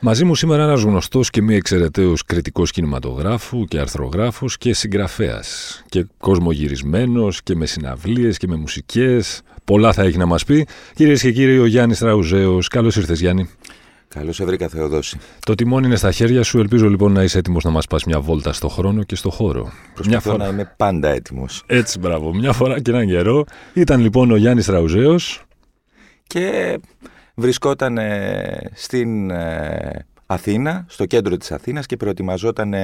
Μαζί μου σήμερα ένας γνωστός και μη εξαιρεταίος κριτικός κινηματογράφου και αρθρογράφος και συγγραφέας. Και κοσμογυρισμένος και με συναυλίες και με μουσικές. Πολλά θα έχει να μας πει. Κυρίες και κύριοι, ο Γιάννης Τραουζέος. Καλώς ήρθες, Γιάννη. Καλώς σε βρήκα, Θεοδόση. Το τιμόνι είναι στα χέρια σου. Ελπίζω λοιπόν να είσαι έτοιμος να μας πας μια βόλτα στο χρόνο και στο χώρο. Προσπαθώ μια φορά... να είμαι πάντα έτοιμος. Έτσι, μπράβο. Μια φορά και έναν καιρό ήταν λοιπόν ο Γιάννης Τραουζέος. Και βρισκόταν στην ε, Αθήνα, στο κέντρο της Αθήνας και προετοιμαζόταν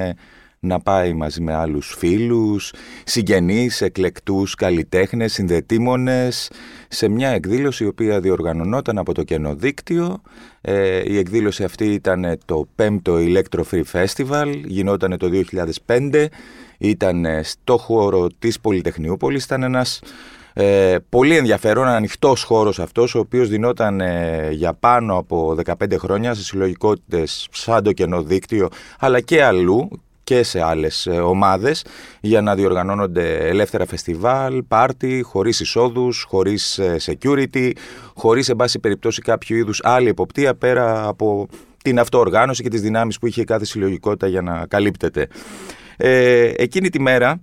να πάει μαζί με άλλους φίλους, συγγενείς, εκλεκτούς, καλλιτέχνες, συνδετήμονες σε μια εκδήλωση η οποία διοργανωνόταν από το κενοδίκτυο. Ε, η εκδήλωση αυτή ήταν το 5ο Electro Free Festival, γινόταν το 2005, ήταν στο χώρο της Πολυτεχνιούπολης, ήταν ένας ε, πολύ ενδιαφέρον, ανοιχτός χώρος αυτός, ο οποίος δινόταν ε, για πάνω από 15 χρόνια σε συλλογικότητες σαν το κενό δίκτυο, αλλά και αλλού και σε άλλες ε, ομάδες για να διοργανώνονται ελεύθερα φεστιβάλ, πάρτι, χωρίς εισόδους, χωρίς ε, security, χωρίς εν πάση περιπτώσει κάποιο είδους άλλη εποπτεία πέρα από την αυτοοργάνωση και τις δυνάμεις που είχε κάθε συλλογικότητα για να καλύπτεται. Ε, εκείνη τη μέρα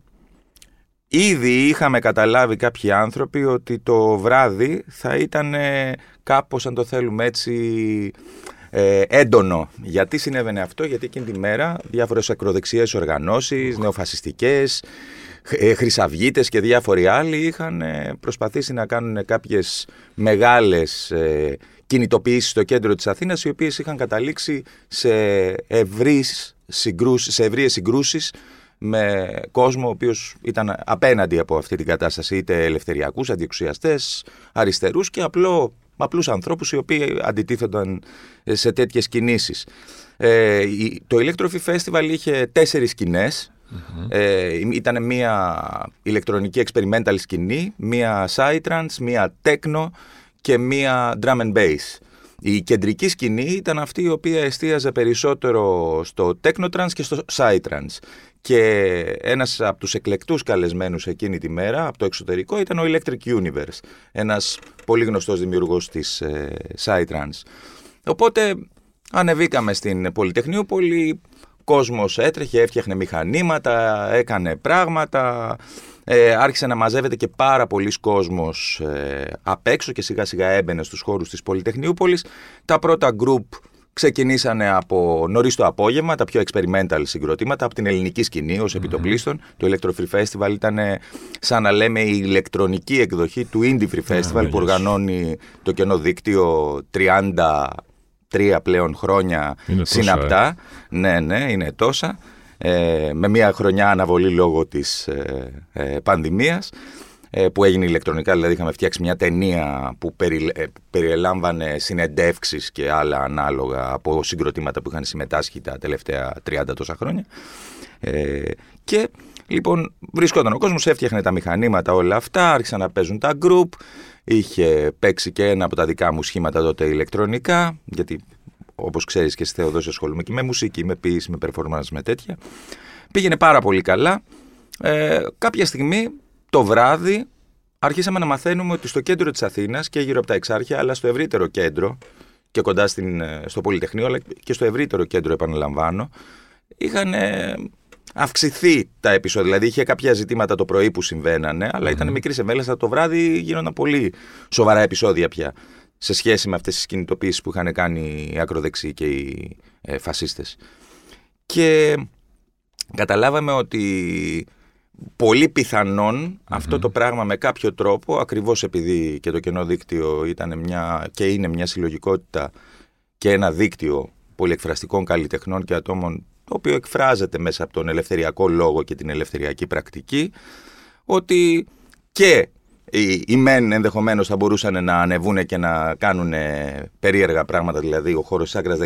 Ήδη είχαμε καταλάβει κάποιοι άνθρωποι ότι το βράδυ θα ήταν κάπως, αν το θέλουμε έτσι, ε, έντονο. Γιατί συνέβαινε αυτό, γιατί εκείνη τη μέρα διάφορες ακροδεξιές οργανώσεις, νεοφασιστικές, ε, χρυσαυγίτες και διάφοροι άλλοι είχαν ε, προσπαθήσει να κάνουν κάποιες μεγάλες ε, κινητοποιήσεις στο κέντρο της Αθήνας, οι οποίες είχαν καταλήξει σε ευρύες συγκρούσεις, σε ευρύες συγκρούσεις με κόσμο ο οποίος ήταν απέναντι από αυτή την κατάσταση είτε ελευθεριακούς, αντιεξουσιαστές, αριστερούς και απλό, απλούς ανθρώπους οι οποίοι αντιτίθενταν σε τέτοιες κινήσεις. Ε, το Electrofy Festival είχε τέσσερις Ε, ήταν μια ηλεκτρονική experimental σκηνή, μια psytrance, μια techno και μια drum and bass. Η κεντρική σκηνή ήταν αυτή η οποία εστίαζε περισσότερο στο technotrance και στο psytrance. Και ένας από τους εκλεκτούς καλεσμένους εκείνη τη μέρα από το εξωτερικό ήταν ο Electric Universe, ένας πολύ γνωστός δημιουργός της ε, Psytrance. Οπότε ανεβήκαμε στην Πολυτεχνιούπολη, κόσμος έτρεχε, έφτιαχνε μηχανήματα, έκανε πράγματα, ε, άρχισε να μαζεύεται και πάρα πολλοί κόσμος ε, απ' έξω και σιγά σιγά έμπαινε στους χώρους της Πολυτεχνιούπολης. Τα πρώτα γκρουπ ξεκινήσανε από νωρίς το απόγευμα, τα πιο experimental συγκροτήματα, από την ελληνική σκηνή ως επιτοπλίστων. Το Electro Free Festival ήταν σαν να λέμε η ηλεκτρονική εκδοχή του Indie Free Festival που οργανώνει το κενό δίκτυο 33 πλέον χρόνια συναπτά. Ε. Ναι, ναι, είναι τόσα. Ε, με μια χρονιά αναβολή λόγω της ε, ε πανδημίας. Ε, που έγινε ηλεκτρονικά, δηλαδή είχαμε φτιάξει μια ταινία που περι, ε, περιελάμβανε συνεντεύξεις και άλλα ανάλογα από συγκροτήματα που είχαν συμμετάσχει τα τελευταία 30 τόσα χρόνια. Ε, και λοιπόν βρισκόταν ο κόσμος, έφτιαχνε τα μηχανήματα όλα αυτά, άρχισαν να παίζουν τα group, είχε παίξει και ένα από τα δικά μου σχήματα τότε ηλεκτρονικά, γιατί όπως ξέρεις και στη Θεοδόση ασχολούμαι και με μουσική, με ποιήση, με performance, με τέτοια. Πήγαινε πάρα πολύ καλά. Ε, κάποια στιγμή το βράδυ αρχίσαμε να μαθαίνουμε ότι στο κέντρο της Αθήνας και γύρω από τα Εξάρχεια, αλλά στο ευρύτερο κέντρο και κοντά στην, ε, στο Πολυτεχνείο, αλλά και στο ευρύτερο κέντρο, επαναλαμβάνω, είχαν αυξηθεί τα επεισόδια. Δηλαδή είχε κάποια ζητήματα το πρωί που συμβαίνανε, αλλά mm-hmm. ήταν μικρή εμβέλεια. Το βράδυ γίνονταν πολύ σοβαρά επεισόδια πια σε σχέση με αυτές τις κινητοποιήσεις που είχαν κάνει οι ακροδεξιοί και οι ε, φασίστες. Και καταλάβαμε ότι πολύ αυτό το πράγμα με κάποιο τρόπο, ακριβώς επειδή και το κενό δίκτυο ήταν μια, και είναι μια συλλογικότητα και ένα δίκτυο πολυεκφραστικών καλλιτεχνών και ατόμων το οποίο εκφράζεται μέσα από τον ελευθεριακό λόγο και την ελευθεριακή πρακτική, ότι και οι, οι μεν ενδεχομένως θα μπορούσαν να ανεβούν και να κάνουν περίεργα πράγματα, δηλαδή ο χώρος της άκρας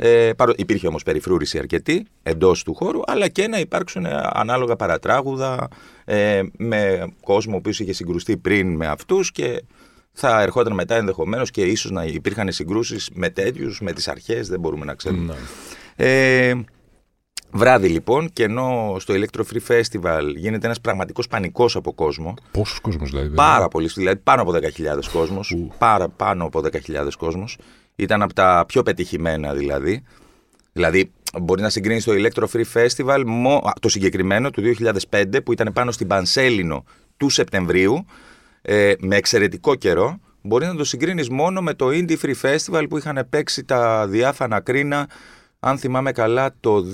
Ε, υπήρχε όμως περιφρούρηση αρκετή εντός του χώρου, αλλά και να υπάρξουν ε, ανάλογα παρατράγουδα ε, με κόσμο ο οποίος είχε συγκρουστεί πριν με αυτούς και θα ερχόταν μετά ενδεχομένως και ίσως να υπήρχαν συγκρούσεις με τέτοιους, με τις αρχές, δεν μπορούμε να ξέρουμε. Ναι. Ε, Βράδυ λοιπόν, και ενώ στο Electro Free Festival γίνεται ένας πραγματικός πανικός από κόσμο. Πόσος κόσμος δηλαδή. Πάρα πολύ, δηλαδή πάνω από 10.000 κόσμος. Πάρα πάνω από 10.000 κόσμος. Ήταν από τα πιο πετυχημένα δηλαδή. Δηλαδή, μπορεί να συγκρίνεις το Electro Free Festival, το συγκεκριμένο του 2005, που ήταν πάνω στην Πανσέλινο του Σεπτεμβρίου, ε, με εξαιρετικό καιρό. Μπορεί να το συγκρίνεις μόνο με το Indie Free Festival που είχαν παίξει τα διάφανα κρίνα αν θυμάμαι καλά, το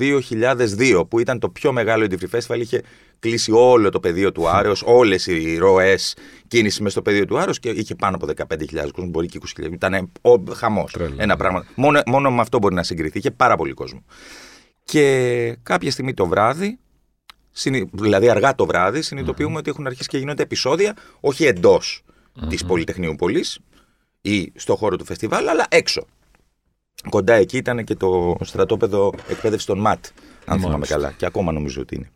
2002, που ήταν το πιο μεγάλο Indie Festival, είχε κλείσει όλο το πεδίο του Άρεος, όλες οι ροές κίνησης μέσα στο πεδίο του Άρεος και είχε πάνω από 15.000 κόσμο, μπορεί και 20.000. Ήταν χαμός. Ένα πράγμα. Μόνο, μόνο με αυτό μπορεί να συγκριθεί. Είχε πάρα πολύ κόσμο. Και κάποια στιγμή το βράδυ, δηλαδή αργά το βράδυ, ότι έχουν αρχίσει και γίνονται επεισόδια, όχι εντός mm-hmm. της Πολυτεχνείου Πόλη ή στο χώρο του φεστιβάλ, αλλά έξω. Κοντά εκεί ήταν και το στρατόπεδο εκπαίδευσης των ΜΑΤ, αν θυμάμαι καλά. Και ακόμα νομίζω ότι είναι.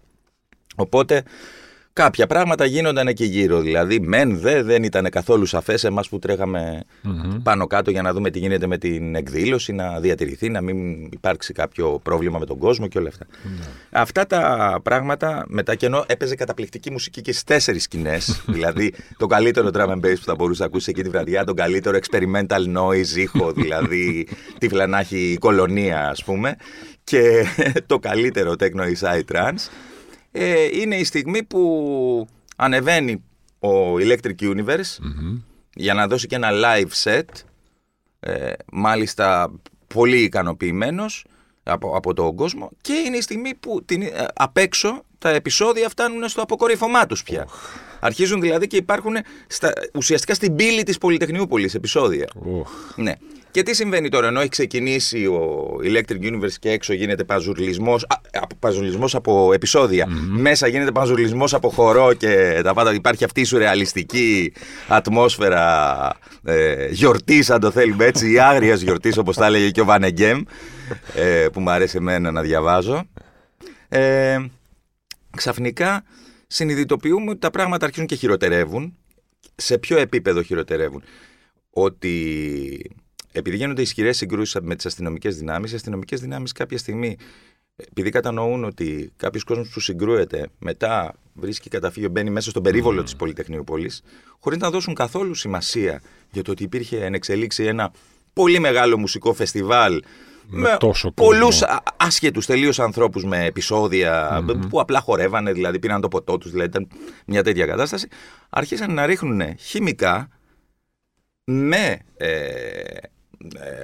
Οπότε κάποια πράγματα γίνονταν εκεί γύρω. Δηλαδή, μεν δε, δεν ήταν καθόλου σαφές εμάς που τρεχαμε πάνω κάτω για να δούμε τι γίνεται με την εκδήλωση, να διατηρηθεί, να μην υπάρξει κάποιο πρόβλημα με τον κόσμο και όλα ναι. Αυτά τα πράγματα μετά και ενώ έπαιζε καταπληκτική μουσική και στις τέσσερις σκηνές, δηλαδή το καλύτερο drum and bass που θα μπορούσε να ακούσει εκεί τη βραδιά, τον καλύτερο experimental noise ήχο, δηλαδή τη φλανάχη κολονία, ας πούμε, και το καλύτερο techno side trance ε, είναι η στιγμή που ανεβαίνει ο Electric Universe για να δώσει και ένα live set ε, μάλιστα πολύ ικανοποιημένος από, από τον κόσμο και είναι η στιγμή που την, ε, απ' έξω τα επεισόδια φτάνουν στο αποκορύφωμά τους πια. Αρχίζουν δηλαδή και υπάρχουν στα, ουσιαστικά στην πύλη της Πολυτεχνιούπολης επεισόδια. Ναι. Και τι συμβαίνει τώρα, ενώ έχει ξεκινήσει ο Electric Universe και έξω γίνεται παζουρλισμός, παζουρλισμός από μέσα γίνεται παζουρλισμός από χορό και τα πάντα υπάρχει αυτή η σουρεαλιστική ατμόσφαιρα ε, γιορτής αν το θέλουμε έτσι, η άγριας γιορτής όπως τα έλεγε και ο Βανεγκέμ, ε, που μου αρέσει εμένα να διαβάζω. Ε, ξαφνικά συνειδητοποιούμε ότι τα πράγματα αρχίζουν και χειροτερεύουν. Σε ποιο επίπεδο χειροτερεύουν; Ότι επειδή γίνονται ισχυρές συγκρούσεις με τις αστυνομικές δυνάμεις, οι αστυνομικές δυνάμεις κάποια στιγμή, επειδή κατανοούν ότι κάποιος κόσμος που συγκρούεται μετά βρίσκει καταφύγιο, μπαίνει μέσα στον περίβολο mm. της Πολυτεχνείου Πόλης, χωρίς να δώσουν καθόλου σημασία για το ότι υπήρχε εν εξελίξει ένα πολύ μεγάλο μουσικό φεστιβάλ με, με πολλούς άσχετους τελείως ανθρώπους με επεισοδια που απλά χορεύανε, δηλαδή πήραν το ποτό τους, δηλαδή ήταν μια τέτοια κατάσταση. Άρχισαν να ρίχνουν χημικά με ε, ε,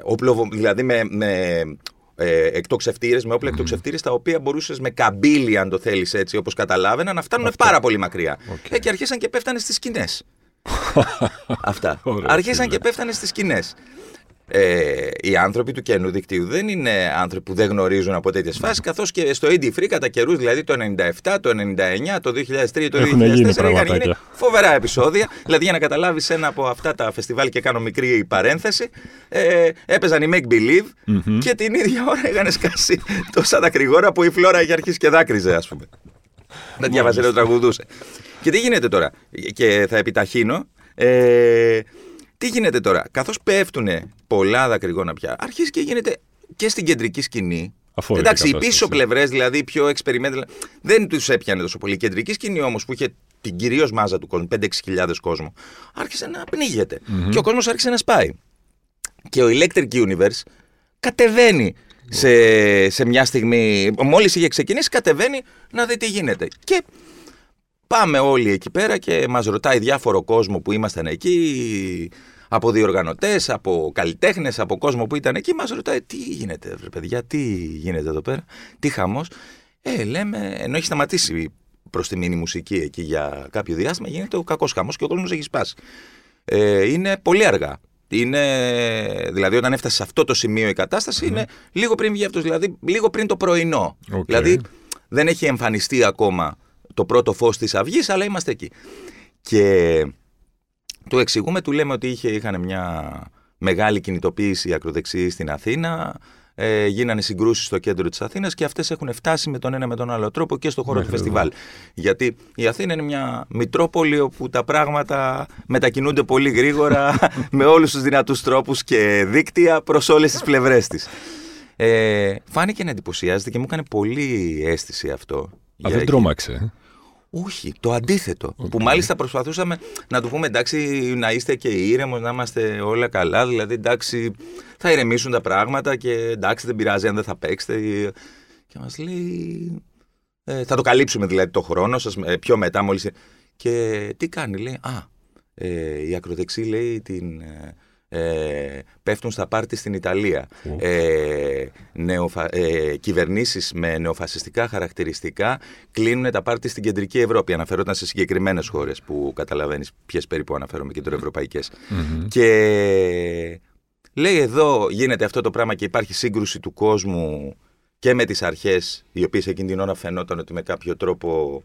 όπλο, δηλαδή με, με ε, εκτοξευτήρε, με όπλα mm. εκτοξευτήρε, τα οποία μπορούσες με καμπύλη, αν το θέλεις έτσι, όπως καταλάβαινα, να φτάνουν πάρα πολύ μακριά. Okay. Ε, και αρχίσαν και πέφτανε στις σκηνές. Αυτά. Αρχίσαν και πέφτανε στις σκηνές ε, οι άνθρωποι του καινού δικτύου δεν είναι άνθρωποι που δεν γνωρίζουν από τέτοιες φάσεις, καθώς και στο Indie Free κατά καιρούς, δηλαδή το 97, το 99, το 2003, το 2004, είχαν γίνει φοβερά επεισόδια. δηλαδή, για να καταλάβεις ένα από αυτά τα φεστιβάλ και κάνω μικρή παρένθεση, ε, έπαιζαν οι Make Believe και την ίδια ώρα είχαν σκάσει τόσα δακρυγόρα που η Φλόρα είχε αρχίσει και δάκρυζε, ας πούμε. Δεν διάβαζε, δεν τραγουδούσε. Και τι γίνεται τώρα, και θα επιταχύνω. Ε, τι γίνεται τώρα, καθώς πέφτουν πολλά δακρυγόνα πια, αρχίζει και γίνεται και στην κεντρική σκηνή. Αφού Εντάξει, οι πίσω πλευρές, δηλαδή οι πιο experimental, δεν τους έπιανε τόσο πολύ. Η κεντρική σκηνή όμως που είχε την κυρίως μάζα του κόσμου, 5-6 κόσμο, άρχισε να πνιγεται Και ο κόσμος άρχισε να σπάει. Και ο Electric Universe κατεβαίνει σε, σε μια στιγμή. Μόλις είχε ξεκινήσει, κατεβαίνει να δει τι γίνεται. Και πάμε όλοι εκεί πέρα και μας ρωτάει διάφορο κόσμο που ήμασταν εκεί, από διοργανωτές, από καλλιτέχνες, από κόσμο που ήταν εκεί, μας ρωτάει τι γίνεται, βρε παιδιά, τι γίνεται εδώ πέρα, τι χαμός. Ε, λέμε, ενώ έχει σταματήσει προς τη μήνυ μουσική εκεί για κάποιο διάστημα, γίνεται ο κακός χαμός και ο κόσμος έχει σπάσει. Ε, είναι πολύ αργά. Είναι, δηλαδή, όταν έφτασε σε αυτό το σημείο η κατάσταση, είναι λίγο πριν βγει αυτός, δηλαδή λίγο πριν το πρωινό. Δηλαδή, δεν έχει εμφανιστεί ακόμα το πρώτο φως της αυγής, αλλά είμαστε εκεί. Και του εξηγούμε, του λέμε ότι είχε, είχαν μια μεγάλη κινητοποίηση ακροδεξιή στην Αθήνα, ε, γίνανε συγκρούσεις στο κέντρο της Αθήνας και αυτές έχουν φτάσει με τον ένα με τον άλλο τρόπο και στο χώρο του φεστιβάλ. Γιατί η Αθήνα είναι μια μητρόπολη όπου τα πράγματα μετακινούνται πολύ γρήγορα με όλους τους δυνατούς τρόπους και δίκτυα προς όλες τις πλευρές της. Ε, φάνηκε να εντυπωσιάζεται και μου έκανε πολύ αίσθηση αυτό. Α, δεν τρόμαξε. Ε. Όχι, το αντίθετο. Που μάλιστα προσπαθούσαμε να του πούμε εντάξει, να είστε και ήρεμος, να είμαστε όλα καλά. Δηλαδή, εντάξει, θα ηρεμήσουν τα πράγματα και εντάξει, δεν πειράζει αν δεν θα παίξετε. Και μας λέει. Ε, θα το καλύψουμε δηλαδή το χρόνο σας ε, πιο μετά, μόλι. Και τι κάνει, λέει. Α, ε, η ακροδεξή λέει την. Ε, ε, πέφτουν στα πάρτι στην Ιταλία. Ε, νεοφα... ε, κυβερνήσεις με νεοφασιστικά χαρακτηριστικά κλείνουν τα πάρτι στην κεντρική Ευρώπη. Αναφερόταν σε συγκεκριμένες χώρες που καταλαβαίνεις ποιες περίπου αναφέρομαι κεντροευρωπαϊκές. Και λέει εδώ γίνεται αυτό το πράγμα και υπάρχει σύγκρουση του κόσμου και με τις αρχές οι οποίες εκείνη την ώρα φαινόταν ότι με κάποιο τρόπο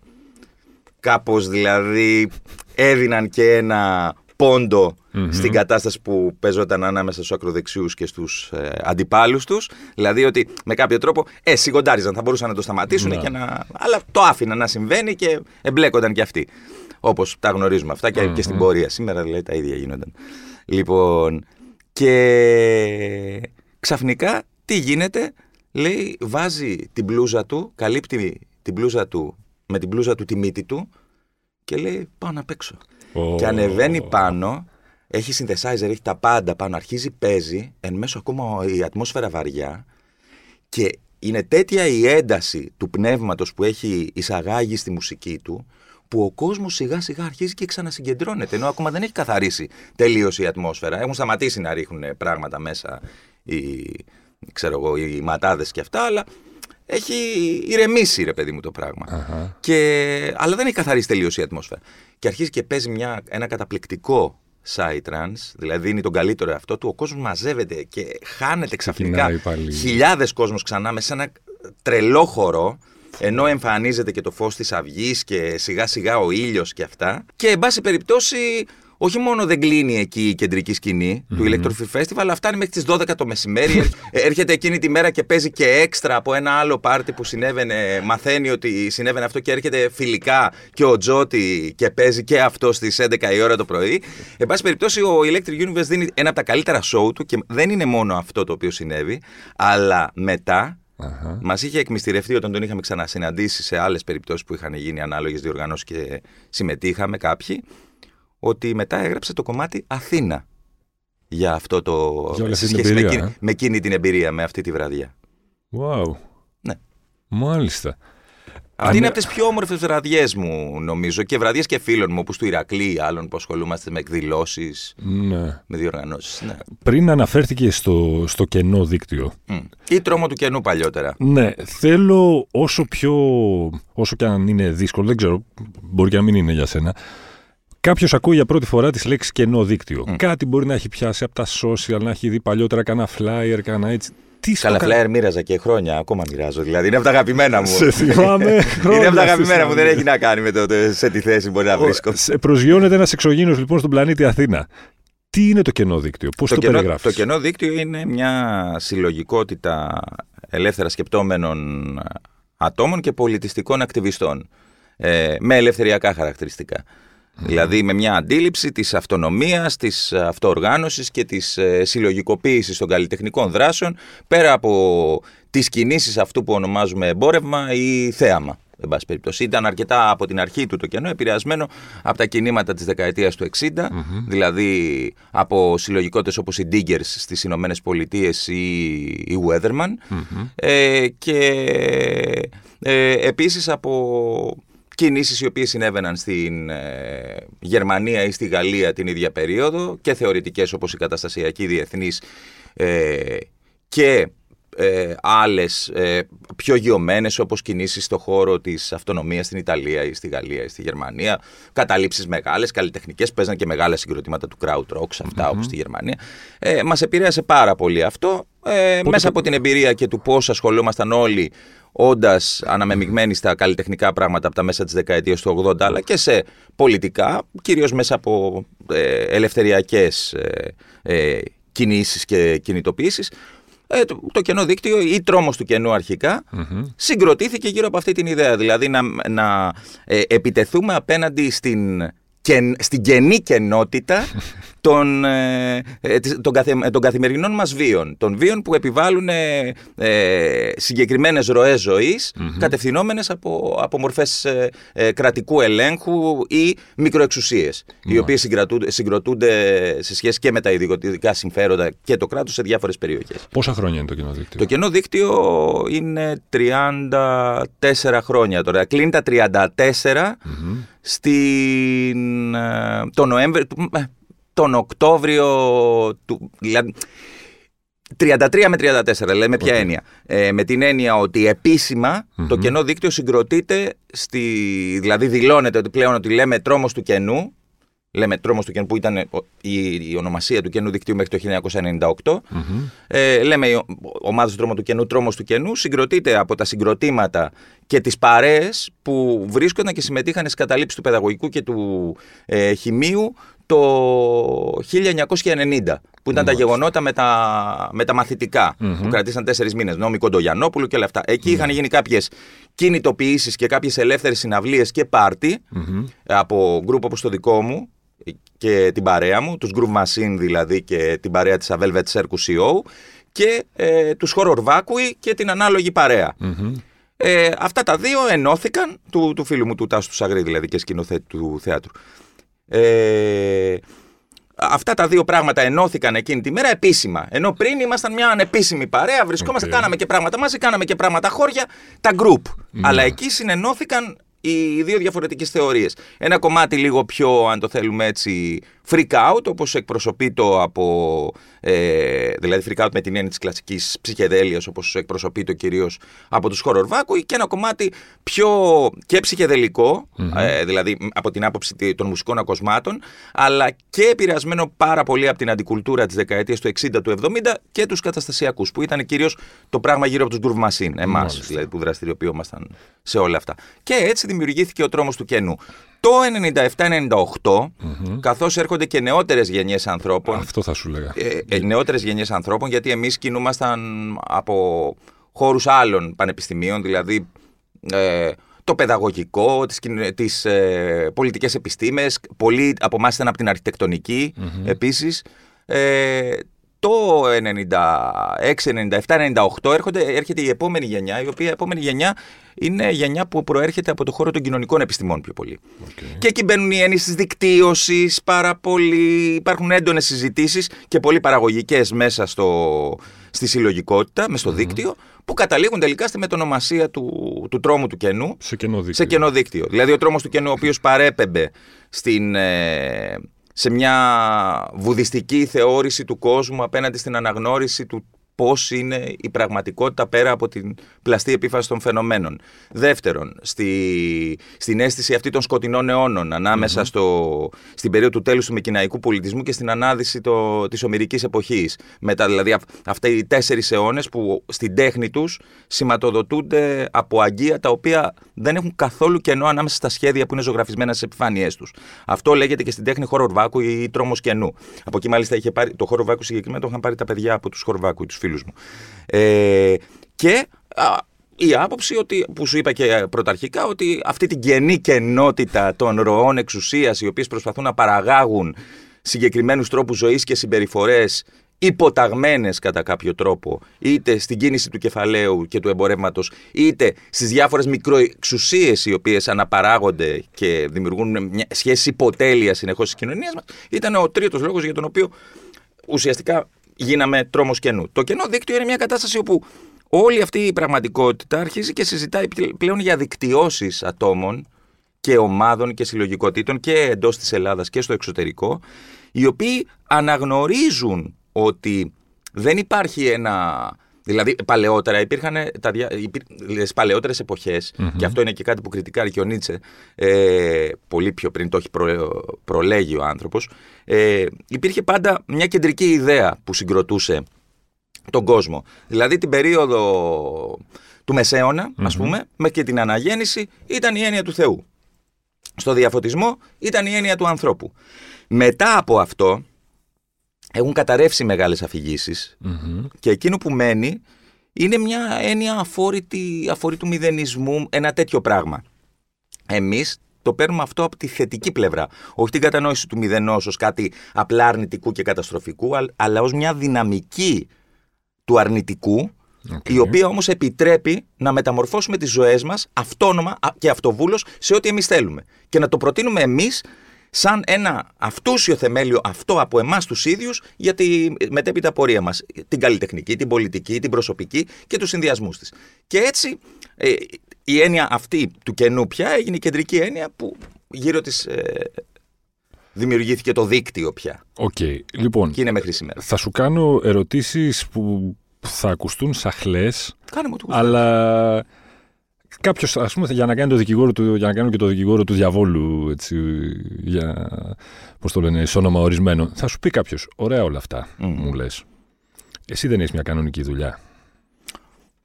κάπως δηλαδή έδιναν και ένα ποντο στην κατάσταση που παίζονταν ανάμεσα στους ακροδεξιούς και στους ε, αντιπάλους τους. Δηλαδή ότι με κάποιο τρόπο ε, σιγοντάριζαν, θα μπορούσαν να το σταματήσουν Ναι. και να... Αλλά το άφηναν να συμβαίνει και εμπλέκονταν και αυτοί. Όπως τα γνωρίζουμε αυτά και, και στην πορεία. Σήμερα δηλαδή τα ίδια γίνονταν. Λοιπόν, και ξαφνικά τι γίνεται, λέει βάζει την μπλούζα του, καλύπτει την μπλούζα του με την μπλούζα του τη μύτη του και λέει πάω να παίξω. Ω. Και ανεβαίνει πάνω, έχει synthesizer, έχει τα πάντα πάνω, αρχίζει, παίζει, εν μέσω ακόμα η ατμόσφαιρα βαριά και είναι τέτοια η ένταση του πνεύματος που έχει εισαγάγει στη μουσική του που ο κόσμος σιγά σιγά αρχίζει και ξανασυγκεντρώνεται ενώ ακόμα δεν έχει καθαρίσει τελείως η ατμόσφαιρα. Έχουν σταματήσει να ρίχνουν πράγματα μέσα οι, ξέρω εγώ, οι ματάδες και αυτά αλλά έχει ηρεμήσει ρε παιδί μου το πράγμα. Αχα. Και, αλλά δεν έχει καθαρίσει τελείως η ατμόσφαιρα. Και αρχίζει και παίζει μια, ένα καταπληκτικό psytrance, δηλαδή δίνει τον καλύτερο αυτό του. Ο κόσμος μαζεύεται και χάνεται ξαφνικά. Ξεκινάει πάλι. Χιλιάδες κόσμος ξανά μέσα σε ένα τρελό χορό. Ενώ εμφανίζεται και το φως της αυγής και σιγά σιγά ο ήλιος και αυτά. Και εν πάση περιπτώσει όχι μόνο δεν κλείνει εκεί η κεντρική σκηνή του Electro Festival, αλλά φτάνει μέχρι τις 12 το μεσημέρι. Ε, Έρχεται εκείνη τη μέρα και παίζει και έξτρα από ένα άλλο πάρτι που συνέβαινε. Μαθαίνει ότι συνέβαινε αυτό και έρχεται φιλικά και ο Τζότι και παίζει και αυτό στις 11 η ώρα το πρωί. Εν πάση περιπτώσει, ο Electric Universe δίνει ένα από τα καλύτερα show του και δεν είναι μόνο αυτό το οποίο συνέβη, αλλά μετά Αχα. Μας είχε εκμυστηρευτεί όταν τον είχαμε ξανασυναντήσει σε άλλες περιπτώσεις που είχαν γίνει ανάλογες διοργανώσεις και συμμετείχαμε κάποιοι, ότι μετά έγραψε το κομμάτι Αθήνα για αυτό το. Για όλη αυτή σε την σχέση με, εμπειρία, εκείνη, ε. με εκείνη την εμπειρία, με αυτή τη βραδιά. Wow. Ναι. Μάλιστα. Αυτή Αν- είναι από τις πιο όμορφες βραδιές μου, νομίζω, και βραδιές και φίλων μου, όπως του Ηρακλή ή άλλων που ασχολούμαστε με εκδηλώσεις, Ναι. με διοργανώσεις. Ναι. Πριν αναφέρθηκε στο, στο κενό δίκτυο. Μμ. Ή τρόμο του κενού παλιότερα. Ναι, θέλω όσο πιο. όσο και αν είναι δύσκολο, δεν ξέρω, μπορεί και να μην είναι για σένα. Κάποιος ακούει για πρώτη φορά τις λέξεις κενό δίκτυο. Κάτι μπορεί να έχει πιάσει από τα social, να έχει δει παλιότερα κάνα flyer, κάνα έτσι. Τι στο Καλά, κα- φλάιρ μοίραζα και χρόνια, ακόμα μοιράζω. Δηλαδή είναι από τα αγαπημένα μου. Σε θυμάμαι είναι χρόνια από τα στη αγαπημένα μου, δεν Θεσσαλονίκη. έχει να κάνει με το το σε τι θέση μπορεί να βρίσκω. Σε προσγειώνεται ένας εξωγήινος λοιπόν στον πλανήτη Αθήνα. Τι είναι το κενό δίκτυο, πώς το, κενό, περιγράφεις; το κενό δίκτυο είναι μια συλλογικότητα ελεύθερα σκεπτόμενων ατόμων και πολιτιστικών ακτιβιστών ε, με ελευθεριακά χαρακτηριστικά. Δηλαδή με μια αντίληψη της αυτονομίας, της αυτοοργάνωσης και της ε, συλλογικοποίησης των καλλιτεχνικών δράσεων πέρα από τις κινήσεις αυτού που ονομάζουμε εμπόρευμα ή θέαμα. Εν πάση περιπτώσει, ήταν αρκετά από την αρχή του το κενό επηρεασμένο από τα κινήματα της δεκαετίας του 60, δηλαδή από συλλογικότητες όπως οι Diggers στις Ηνωμένες Πολιτείες ή η Weatherman ε, και ε, επίσης από κινήσεις οι οποίες συνέβαιναν στην ε, Γερμανία ή στη Γαλλία την ίδια περίοδο και θεωρητικές όπως η καταστασιακή διεθνής ε, και ε, άλλες ε, πιο γιωμένες όπως κινήσεις στο χώρο της αυτονομίας στην Ιταλία ή στη Γαλλία ή στη Γερμανία. Καταλήψεις μεγάλες, καλλιτεχνικές παίζαν και μεγάλα συγκροτήματα του crowd rock σε αυτά όπως στη Γερμανία. Ε, μας επηρέασε πάρα πολύ αυτό. Ε, μέσα από την εμπειρία και του πώς ασχολούμασταν όλοι όντας αναμεμειγμένοι στα καλλιτεχνικά πράγματα από τα μέσα της δεκαετίας του 80 αλλά και σε πολιτικά, κυρίως μέσα από ε, ελευθεριακές ε, ε, κινήσεις και κινητοποιήσεις ε, το, το κενό δίκτυο ή τρόμος του κενού αρχικά συγκροτήθηκε γύρω από αυτή την ιδέα. Δηλαδή να, να ε, επιτεθούμε απέναντι στην στην κενή κενότητα των, ε, ε, των, καθε, των καθημερινών μας βίων. Των βίων που επιβάλλουν ε, ε συγκεκριμένες ροές ζωής κατευθυνόμενες από, από μορφές ε, κρατικού ελέγχου ή μικροεξουσίες οι οποίες συγκροτούνται σε σχέση και με τα ιδιωτικά συμφέροντα και το κράτος σε διάφορες περιοχές. Πόσα χρόνια είναι το κενό δίκτυο; Το κενό δίκτυο είναι 34 χρόνια τώρα. Κλείνει τα 34 στην, τον Νοέμβριο, τον Οκτώβριο του. Δηλαδή, 33 με 34, λέμε ποια έννοια. Ε, με την έννοια ότι το κενό δίκτυο συγκροτείται, στη, δηλαδή δηλώνεται ότι πλέον ότι λέμε τρόμος του κενού, λέμε τρόμος του κενού που ήταν η, η ονομασία του κενού δικτύου μέχρι το 1998, ε, λέμε η ομάδα τρόμο του κενού, τρόμος του κενού, συγκροτείται από τα συγκροτήματα και τις παρέες που βρίσκονταν και συμμετείχαν στις καταλήψεις του παιδαγωγικού και του ε, χημείου το 1990, που ήταν τα γεγονότα με τα, με τα μαθητικα που κρατήσαν τέσσερις μήνες. Νόμι Κοντογιανόπουλου και όλα αυτά. Εκεί είχαν γίνει κάποιες κινητοποιήσεις και κάποιες ελεύθερες συναυλίες και πάρτι από γκρουπ όπως το δικό μου και την παρέα μου, τους Groove Machine δηλαδή και την παρέα της Velvet Circus CEO και ε, τους Horror Vacui και την ανάλογη Ε, αυτά τα δύο ενώθηκαν, του, του φίλου μου του Τάσου του Σαγρή δηλαδή και σκηνοθέτη του θεάτρου. Ε, αυτά τα δύο πράγματα ενώθηκαν εκείνη τη μέρα επίσημα. Ενώ πριν ήμασταν μια ανεπίσημη παρέα, βρισκόμαστε, κάναμε και πράγματα μαζί, κάναμε και πράγματα χώρια, τα group. Ναι. Αλλά εκεί συνενώθηκαν οι δύο διαφορετικές θεωρίες. Ένα κομμάτι λίγο πιο, αν το θέλουμε έτσι, freak out, όπως εκπροσωπεί το από, ε, δηλαδή freak out με την έννοια της κλασικής ψυχεδέλειας, όπως εκπροσωπεί το κυρίως από τους horror βάκου, και ένα κομμάτι πιο και ψυχεδελικο ε, δηλαδή από την άποψη των μουσικών ακοσμάτων, αλλά και επηρεασμένο πάρα πολύ από την αντικουλτούρα της δεκαετίας του 60 του 70 και τους καταστασιακούς, που ήταν κυρίως το πράγμα γύρω από τους Groove Machine, εμάς δηλαδή, που δραστηριοποιούμασταν σε όλα αυτά. Και έτσι δημιουργήθηκε ο τρόμος του κενού. Το 97-98, mm καθώς έρχονται και νεότερες γενιές ανθρώπων. Αυτό θα σου λέγα. Ε, ε, νεότερες γενιές ανθρώπων, γιατί εμείς κινούμασταν από χώρους άλλων πανεπιστημίων, δηλαδή ε, το παιδαγωγικό, τις, τις ε, πολιτικές επιστήμες, πολλοί από εμάς ήταν από την αρχιτεκτονική mm-hmm. επίσης. Ε, το 96, 97, 98 έρχονται, έρχεται η επόμενη γενιά, η οποία επόμενη γενιά είναι γενιά που προέρχεται από το χώρο των κοινωνικών επιστημών πιο πολύ. Και εκεί μπαίνουν οι έννοιες της δικτύωσης, πάρα πολύ. Υπάρχουν έντονες συζητήσεις και πολύ παραγωγικές μέσα στο, στη συλλογικότητα, μες στο δίκτυο, που καταλήγουν τελικά στη μετονομασία του, του τρόμου του κενού σε κενό δίκτυο. Σε κενό δίκτυο. Δηλαδή, ο τρόμος του κενού, ο οποίος παρέπεμπε στην. Ε, σε μια βουδιστική θεώρηση του κόσμου απέναντι στην αναγνώριση του πώς είναι η πραγματικότητα πέρα από την πλαστή επίφαση των φαινομένων. Δεύτερον, στη, στην αίσθηση αυτή των σκοτεινών αιώνων στο, στην περίοδο του τέλους του Μικυναϊκού πολιτισμού και στην ανάδυση το, της ομυρικής εποχής. Μετά, δηλαδή αυτοί οι τέσσερις αιώνες που στην τέχνη τους σηματοδοτούνται από αγγεία τα οποία δεν έχουν καθόλου κενό ανάμεσα στα σχέδια που είναι ζωγραφισμένα στις επιφάνειές τους. Αυτό λέγεται και στην τέχνη χορορβάκου ή τρόμος κενού. Από εκεί μάλιστα είχε πάρει, το χορορβάκου συγκεκριμένα το είχαν πάρει τα παιδιά από τους χορορβάκου, τους φίλους μου. Ε, και η άποψη ότι, που σου είπα και πρωταρχικά ότι αυτή την κενή κενότητα των ροών εξουσίας οι οποίες προσπαθούν να παραγάγουν συγκεκριμένους τρόπους ζωής και συμπεριφορές υποταγμένες κατά κάποιο τρόπο είτε στην κίνηση του κεφαλαίου και του εμπορεύματος είτε στις διάφορες μικροεξουσίες οι οποίες αναπαράγονται και δημιουργούν μια σχέση υποτέλεια συνεχώς στις κοινωνίες μας ήταν ο τρίτος λόγος για τον οποίο ουσιαστικά γίναμε τρόμος κενού. Το κενό δίκτυο είναι μια κατάσταση όπου όλη αυτή η πραγματικότητα αρχίζει και συζητάει πλέον για δικτυώσεις ατόμων και ομάδων και συλλογικότητων και εντός της Ελλάδας και στο εξωτερικό, οι οποίοι αναγνωρίζουν ότι δεν υπάρχει ένα Δηλαδή, παλαιότερα υπήρχαν τα δια... τις παλαιότερες και αυτό είναι και κάτι που κριτικάρει και ο Νίτσε, ε, πολύ πιο πριν το έχει προ... προλέγει ο άνθρωπος, ε, υπήρχε πάντα μια κεντρική ιδέα που συγκροτούσε τον κόσμο. Δηλαδή, την περίοδο του μεσαιωνα ας πούμε, μέχρι και την αναγέννηση, ήταν η έννοια του Θεού. Στο διαφωτισμό ήταν η έννοια του ανθρώπου. Μετά από αυτό, έχουν καταρρεύσει μεγάλες αφηγήσεις και εκείνο που μένει είναι μια έννοια αφόρητη, αφορήτου μηδενισμού, ένα τέτοιο πράγμα. Εμείς το παίρνουμε αυτό από τη θετική πλευρά. Όχι την κατανόηση του μηδενός ως κάτι απλά αρνητικού και καταστροφικού, αλλά ως μια δυναμική του αρνητικού, η οποία όμως επιτρέπει να μεταμορφώσουμε τις ζωές μας αυτόνομα και αυτοβούλως σε ό,τι εμείς θέλουμε. Και να το προτείνουμε εμείς σαν ένα αυτούσιο θεμέλιο αυτό από εμάς τους ίδιους για τη μετέπειτα πορεία μας. Την καλλιτεχνική, την πολιτική, την προσωπική και τους συνδυασμούς της. Και έτσι ε, η έννοια αυτή του κενού πια έγινε η κεντρική έννοια που γύρω της ε, δημιουργήθηκε το δίκτυο πια. OK. Okay. Λοιπόν, και είναι μέχρι σήμερα. Θα σου κάνω ερωτήσεις που θα ακουστούν σαχλές, Κάνε μου το αλλά κάποιος, ας πούμε, για να κάνει το δικηγόρο του, για να κάνω και το δικηγόρο του διαβόλου, έτσι, για, πώς το λένε, όνομα ορισμένο, θα σου πει κάποιος, ωραία όλα αυτά, mm. μου λες. Εσύ δεν έχεις μια κανονική δουλειά.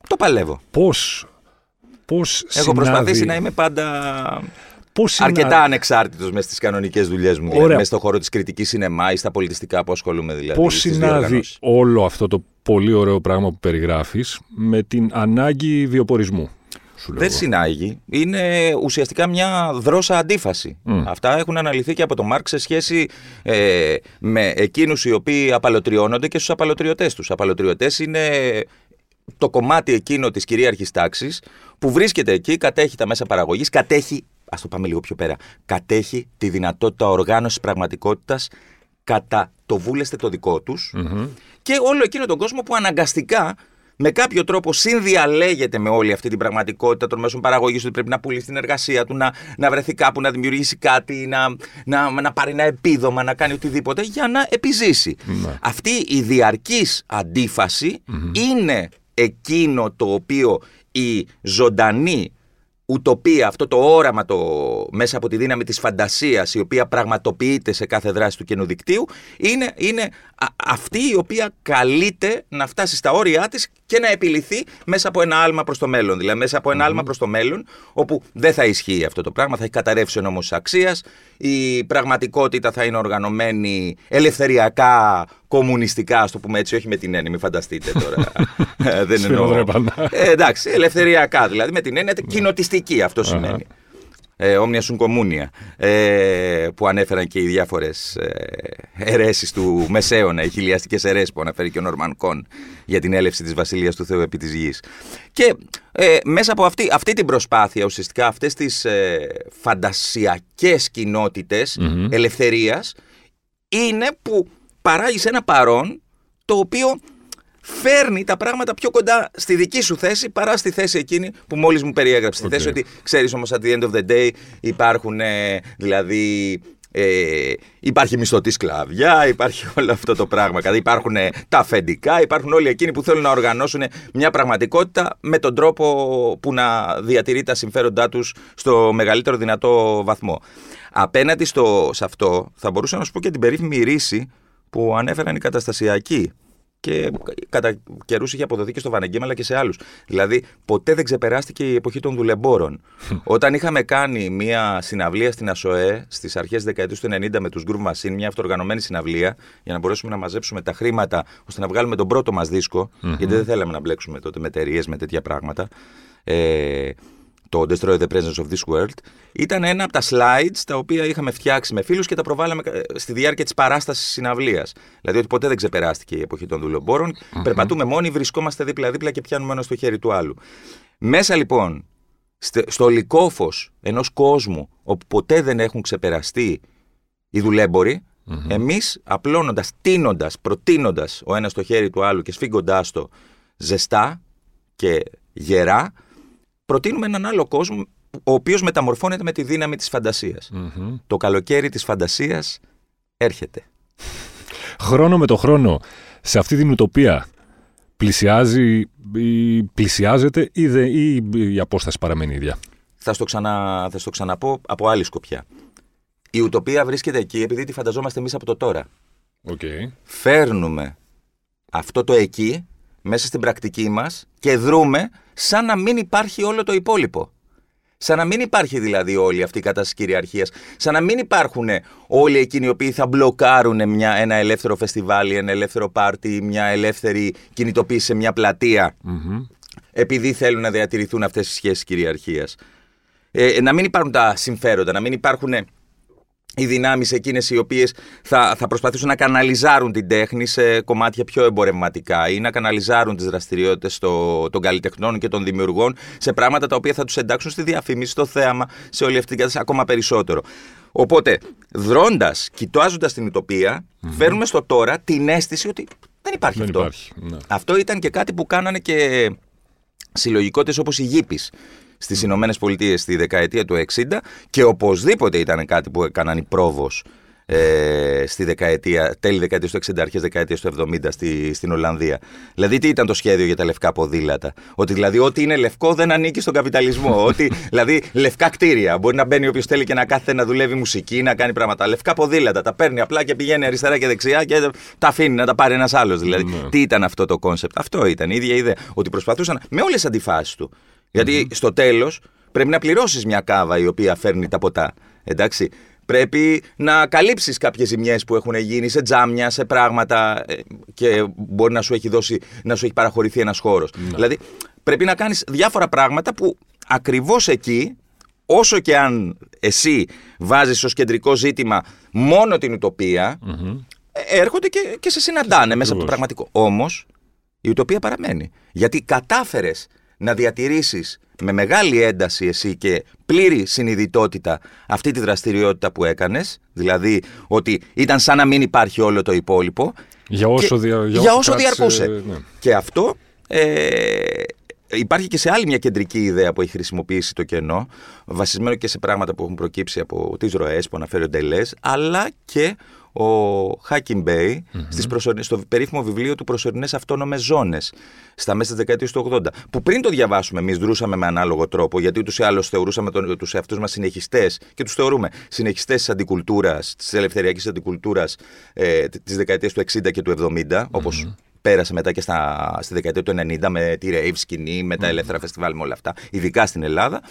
Το παλεύω. Πώς Πώς Έχω συνάδει... προσπαθήσει να είμαι πάντα Πώς αρκετά ανεξάρτητος μέσα στις κανονικές δουλειές μου. Δηλαδή, μέσα στον χώρο της κριτικής σινεμά ή στα πολιτιστικά που ασχολούμαι δηλαδή. Πώς συνάδει όλο αυτό το πολύ ωραίο πράγμα που περιγράφεις με την ανάγκη βιοπορισμού; Δεν συνάγει. Είναι ουσιαστικά μια δρώσα αντίφαση. Αυτά έχουν αναλυθεί και από τον Μάρκ σε σχέση ε, με εκείνους οι οποίοι απαλωτριώνονται και στους απαλωτριωτές τους. Απαλωτριωτές είναι το κομμάτι εκείνο της κυρίαρχης τάξης που βρίσκεται εκεί, κατέχει τα μέσα παραγωγής, κατέχει, ας το πάμε λίγο πιο πέρα, κατέχει τη δυνατότητα οργάνωσης πραγματικότητας κατά το βούλεστε το δικό τους και όλο εκείνο τον κόσμο που αναγκαστικά με κάποιο τρόπο συνδιαλέγεται με όλη αυτή την πραγματικότητα των μέσων παραγωγής ότι πρέπει να πουλήσει την εργασία του, να, να βρεθεί κάπου, να δημιουργήσει κάτι, να, να, να πάρει ένα επίδομα, να κάνει οτιδήποτε για να επιζήσει. Ναι. Αυτή η διαρκής είναι εκείνο το οποίο η ζωντανή ουτοπία, αυτό το όραμα το, μέσα από τη δύναμη της φαντασίας η οποία πραγματοποιείται σε κάθε δράση του καινού δικτύου είναι, είναι αυτή η οποία καλείται να φτάσει στα όρια της και να επιληθεί μέσα από ένα άλμα προς το μέλλον. Δηλαδή μέσα από ένα άλμα προς το μέλλον όπου δεν θα ισχύει αυτό το πράγμα, θα έχει καταρρεύσει ο νόμος αξίας, η πραγματικότητα θα είναι οργανωμένη ελευθεριακά, κομμουνιστικά, ας το πούμε έτσι, όχι με την έννοια, μην φανταστείτε τώρα. Ε, δεν εννοώ. ε, εντάξει, ελευθεριακά δηλαδή, με την έννοια κοινοτιστική αυτό σημαίνει ε, Όμνια Σουν Κομμούνια, ε, που ανέφεραν και οι διάφορες ε, του Μεσαίωνα, οι χιλιαστικές αιρέσεις που αναφέρει και ο Νορμαν Κον για την έλευση της Βασιλείας του Θεού επί της γης. Και ε, μέσα από αυτή, αυτή την προσπάθεια, ουσιαστικά αυτές τις ε, φαντασιακές κοινότητες ελευθερίας, είναι που παράγει ένα παρόν το οποίο φέρνει τα πράγματα πιο κοντά στη δική σου θέση παρά στη θέση εκείνη που μόλις μου περιέγραψε. Στη θέση ότι ξέρεις όμως at the end of the day υπάρχουν ε, δηλαδή ε, υπάρχει μισθωτή σκλαβιά, υπάρχει όλο αυτό το πράγμα. Δηλαδή υπάρχουν τα αφεντικά, υπάρχουν όλοι εκείνοι που θέλουν να οργανώσουν μια πραγματικότητα με τον τρόπο που να διατηρεί τα συμφέροντά τους στο μεγαλύτερο δυνατό βαθμό. Απέναντι στο, σε αυτό θα μπορούσα να σου πω και την περίφημη ρίση που ανέφεραν οι καταστασιακοί και κατά καιρούς είχε αποδοθεί και στο Βανεγκέμα αλλά και σε άλλους. Δηλαδή, ποτέ δεν ξεπεράστηκε η εποχή των δουλεμπόρων. Όταν είχαμε κάνει μια συναυλία στην ΑΣΟΕ στις αρχές της δεκαετίας του 90 με τους Groove Machine, μια αυτοργανωμένη συναυλία, για να μπορέσουμε να μαζέψουμε τα χρήματα ώστε να βγάλουμε τον πρώτο μας δισκο γιατί δεν θέλαμε να μπλέξουμε τότε με εταιρείες, με τέτοια πράγματα. Ε, το Destroy the Presence of this World, ήταν ένα από τα slides τα οποία είχαμε φτιάξει με φίλους και τα προβάλαμε ε, στη διάρκεια της παράστασης συναυλίας. Δηλαδή ότι ποτέ δεν ξεπεράστηκε η εποχή των δουλεμπόρων. Mm-hmm. Περπατούμε μόνοι, βρισκόμαστε δίπλα-δίπλα και πιάνουμε ένα στο χέρι του άλλου. Μέσα λοιπόν στο λικόφος ενός κόσμου όπου ποτέ δεν έχουν ξεπεραστεί οι δουλέμποροι, mm-hmm. εμείς απλώνοντας, τίνοντας, προτείνοντας ο ένας το χέρι του άλλου και σφίγγοντάς το ζεστά και γερά, προτείνουμε έναν άλλο κόσμο ο οποίος μεταμορφώνεται με τη δύναμη της φαντασιας Το καλοκαίρι της φαντασίας έρχεται. Χρόνο με το χρόνο, σε αυτή την ουτοπία πλησιάζει ή πλησιάζεται ή, δε, ή η απόσταση παραμένει ίδια; Θα στο, ξανα, θα στο ξαναπώ από άλλη σκοπιά. Η ουτοπία βρίσκεται εκεί επειδή τη φανταζόμαστε εμείς από το τώρα. Okay. Φέρνουμε αυτό το εκεί μέσα στην πρακτική μας και δρούμε σαν να μην υπάρχει όλο το υπόλοιπο. Σαν να μην υπάρχει δηλαδή όλη αυτή η κατάσταση κυριαρχίας. Σαν να μην υπάρχουν όλοι εκείνοι οι οποίοι θα μπλοκάρουν μια, ένα ελεύθερο φεστιβάλ, ένα ελεύθερο πάρτι, μια ελεύθερη κινητοποίηση σε μια πλατεια Επειδή θέλουν να διατηρηθούν αυτές οι σχέσεις κυριαρχίας. Ε, να μην υπάρχουν τα συμφέροντα, να μην υπάρχουν οι δυνάμεις εκείνες οι οποίες θα, θα προσπαθήσουν να καναλιζάρουν την τέχνη σε κομμάτια πιο εμπορευματικά ή να καναλιζάρουν τις δραστηριότητες των καλλιτεχνών και των δημιουργών σε πράγματα τα οποία θα τους εντάξουν στη διαφήμιση, στο θέαμα, σε όλη αυτή την κατάσταση ακόμα περισσότερο. Οπότε, δρώντας, κοιτάζοντας την ουτοπία, φέρνουμε στο τώρα την αίσθηση ότι δεν υπάρχει Δεν αυτό. υπάρχει. Ναι. Αυτό ήταν και κάτι που κάνανε και συλλογικότητες όπως η Γήπης στις Ηνωμένες Πολιτείες στη δεκαετία του 60 και οπωσδήποτε ήταν κάτι που έκαναν οι πρόβος ε, στη δεκαετία, τέλη δεκαετίας του 60, αρχές δεκαετίας του 70 στη, στην Ολλανδία. Δηλαδή τι ήταν το σχέδιο για τα λευκά ποδήλατα; Ότι δηλαδή ό,τι είναι λευκό δεν ανήκει στον καπιταλισμό. ότι δηλαδή λευκά κτίρια. Μπορεί να μπαίνει όποιος θέλει και να κάθεται να δουλεύει μουσική, να κάνει πράγματα. Λευκά ποδήλατα. Τα παίρνει απλά και πηγαίνει αριστερά και δεξιά και τα αφήνει να τα πάρει ένας άλλος. Δηλαδή Ναι. τι ήταν αυτό το concept; Αυτό ήταν η ίδια ιδέα. Ότι προσπαθούσαν με όλες τις αντιφάσεις του. Γιατί στο τέλος πρέπει να πληρώσεις μια κάβα η οποία φέρνει τα ποτά. Εντάξει. Πρέπει να καλύψεις κάποιες ζημιές που έχουν γίνει σε τζάμια, σε πράγματα ε, και μπορεί να σου έχει, δώσει, να σου έχει παραχωρηθεί ένας χώρος. Δηλαδή πρέπει να κάνεις διάφορα πράγματα που ακριβώς εκεί, όσο και αν εσύ βάζεις ως κεντρικό ζήτημα μόνο την ουτοπία, ε, έρχονται και, και σε συναντάνε μέσα από το Ακριβώς. πραγματικό. Όμως η ουτοπία παραμένει. Γιατί κατάφερες να διατηρήσεις με μεγάλη ένταση εσύ και πλήρη συνειδητότητα αυτή τη δραστηριότητα που έκανες, δηλαδή ότι ήταν σαν να μην υπάρχει όλο το υπόλοιπο. Για όσο, και- δια, για όσο κράτησε, διαρκούσε. ναι. Και αυτό ε, υπάρχει και σε άλλη μια κεντρική ιδέα που έχει χρησιμοποιήσει το κενό, βασισμένο και σε πράγματα που έχουν προκύψει από τις ροές που αναφέρει ο Ντελέζ, αλλά και ο Χακίμ Μπέι στις προσωρι- στο περίφημο βιβλίο του Προσωρινές Αυτόνομες Ζώνες στα μέσα της δεκαετίας του 80 που πριν το διαβάσουμε εμείς δρούσαμε με ανάλογο τρόπο γιατί ούτως ή άλλως θεωρούσαμε τον, τους εαυτούς μας συνεχιστές και τους θεωρούμε συνεχιστές της αντικουλτούρας, της ελευθεριακής αντικουλτούρας ε, της δεκαετίας του 60 και του 70 όπως πέρασε μετά και στα, στη δεκαετία του 90 με τη rave σκηνή, με τα ελεύθερα φεστιβάλ, με όλα αυτά, ειδικά στην Ελλάδα.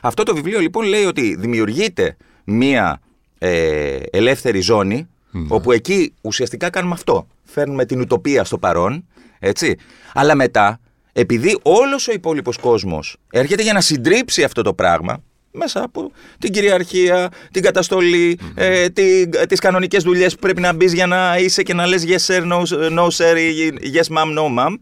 Αυτό το βιβλίο λοιπόν λέει ότι δημιουργείται μία ε, ελεύθερη ζώνη, όπου εκεί ουσιαστικά κάνουμε αυτό. Φέρνουμε την ουτοπία στο παρόν, έτσι. Αλλά μετά, επειδή όλος ο υπόλοιπος κόσμος έρχεται για να συντρίψει αυτό το πράγμα, μέσα από την κυριαρχία, την καταστολή, ε, τι, τις κανονικές δουλειές που πρέπει να μπεις για να είσαι και να λες yes sir, no, no sir ή yes ma'am, no ma'am.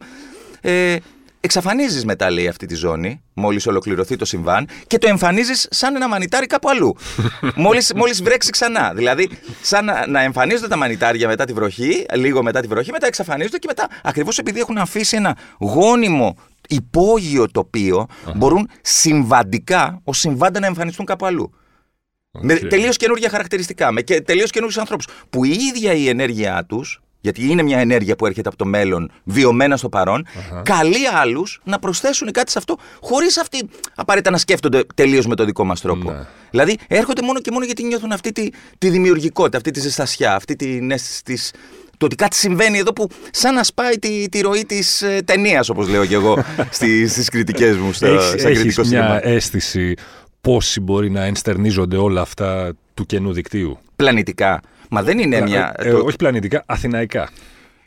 Ε, εξαφανίζεις μετά λέει αυτή τη ζώνη, μόλις ολοκληρωθεί το συμβάν και το εμφανίζεις σαν ένα μανιτάρι κάπου αλλού. μόλις, μόλις βρέξει ξανά. Δηλαδή, σαν να, να εμφανίζονται τα μανιτάρια μετά τη βροχή, λίγο μετά τη βροχή, μετά εξαφανίζονται και μετά, ακριβώς επειδή έχουν αφήσει ένα γόνιμο υπόγειο τοπίο, μπορούν συμβαντικά ως συμβάντα να εμφανιστούν κάπου αλλού. Με Οκ. τελείως καινούργια χαρακτηριστικά, με τελείως καινούριους ανθρώπους. Που η ίδια η ενέργειά τους, γιατί είναι μια ενέργεια που έρχεται από το μέλλον, βιωμένα στο παρόν, καλεί άλλους να προσθέσουν κάτι σε αυτό, χωρίς αυτοί απαραίτητα να σκέφτονται τελείως με τον δικό μας τρόπο. Ναι. Δηλαδή έρχονται μόνο και μόνο γιατί νιώθουν αυτή τη, τη δημιουργικότητα, αυτή τη ζεστασιά, αυτή την αίσθηση της, το ότι κάτι συμβαίνει εδώ που σαν να σπάει τη, τη ροή της ε, ταινίας, όπως λέω και εγώ στι στις κριτικές μου στο, Έχεις, σαν έχεις κριτικό μια σινεμά. αίσθηση πόσοι μπορεί να ενστερνίζονται όλα αυτά του καινού δικτύου; Πλανητικά. Μα δεν είναι μια. Ε, το- Όχι πλανητικά, αθηναϊκά.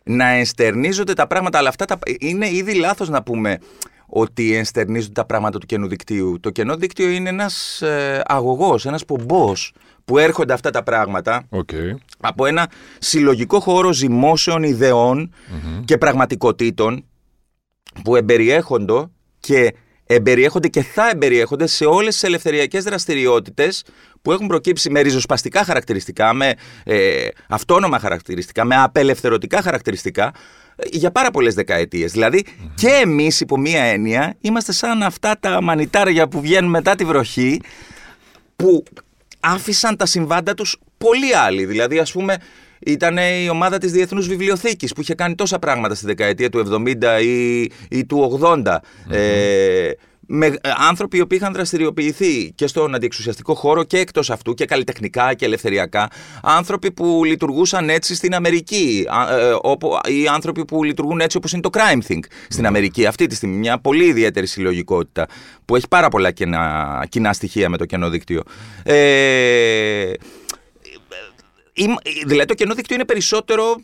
να ενστερνίζονται τα πράγματα, αλλά αυτά τα, είναι ήδη λάθος να πούμε ότι ενστερνίζονται τα πράγματα του Κενού Δικτύου. Το Κενό Δίκτυο είναι ένας ε, αγωγός, ένας πομπός που έρχονται αυτά τα πράγματα Οκ. από ένα συλλογικό χώρο ζυμώσεων ιδεών και πραγματικότητων που εμπεριέχονται και εμπεριέχονται και θα εμπεριέχονται σε όλες τις ελευθεριακές δραστηριότητες που έχουν προκύψει με ριζοσπαστικά χαρακτηριστικά, με ε, αυτόνομα χαρακτηριστικά, με απελευθερωτικά χαρακτηριστικά ε, για πάρα πολλές δεκαετίες. Δηλαδή και εμείς υπό μία έννοια είμαστε σαν αυτά τα μανιτάρια που βγαίνουν μετά τη βροχή που άφησαν τα συμβάντα τους πολλοί άλλοι. Δηλαδή, ας πούμε, ήταν η ομάδα της Διεθνούς Βιβλιοθήκης που είχε κάνει τόσα πράγματα στη δεκαετία του 70 ή, ή του 80. Ε, με, ε, άνθρωποι οι οποίοι είχαν δραστηριοποιηθεί και στον αντιεξουσιαστικό χώρο και εκτός αυτού και καλλιτεχνικά και ελευθεριακά. Άνθρωποι που λειτουργούσαν έτσι στην Αμερική ε, όπου, ή άνθρωποι που λειτουργούν έτσι όπως είναι το Crime Think στην Αμερική αυτή τη στιγμή. Μια πολύ ιδιαίτερη συλλογικότητα που έχει πάρα πολλά κοινά, κοινά στοιχεία με το κενό δίκτυο. Ε, δηλαδή το κενό δίκτυο είναι περισσότερο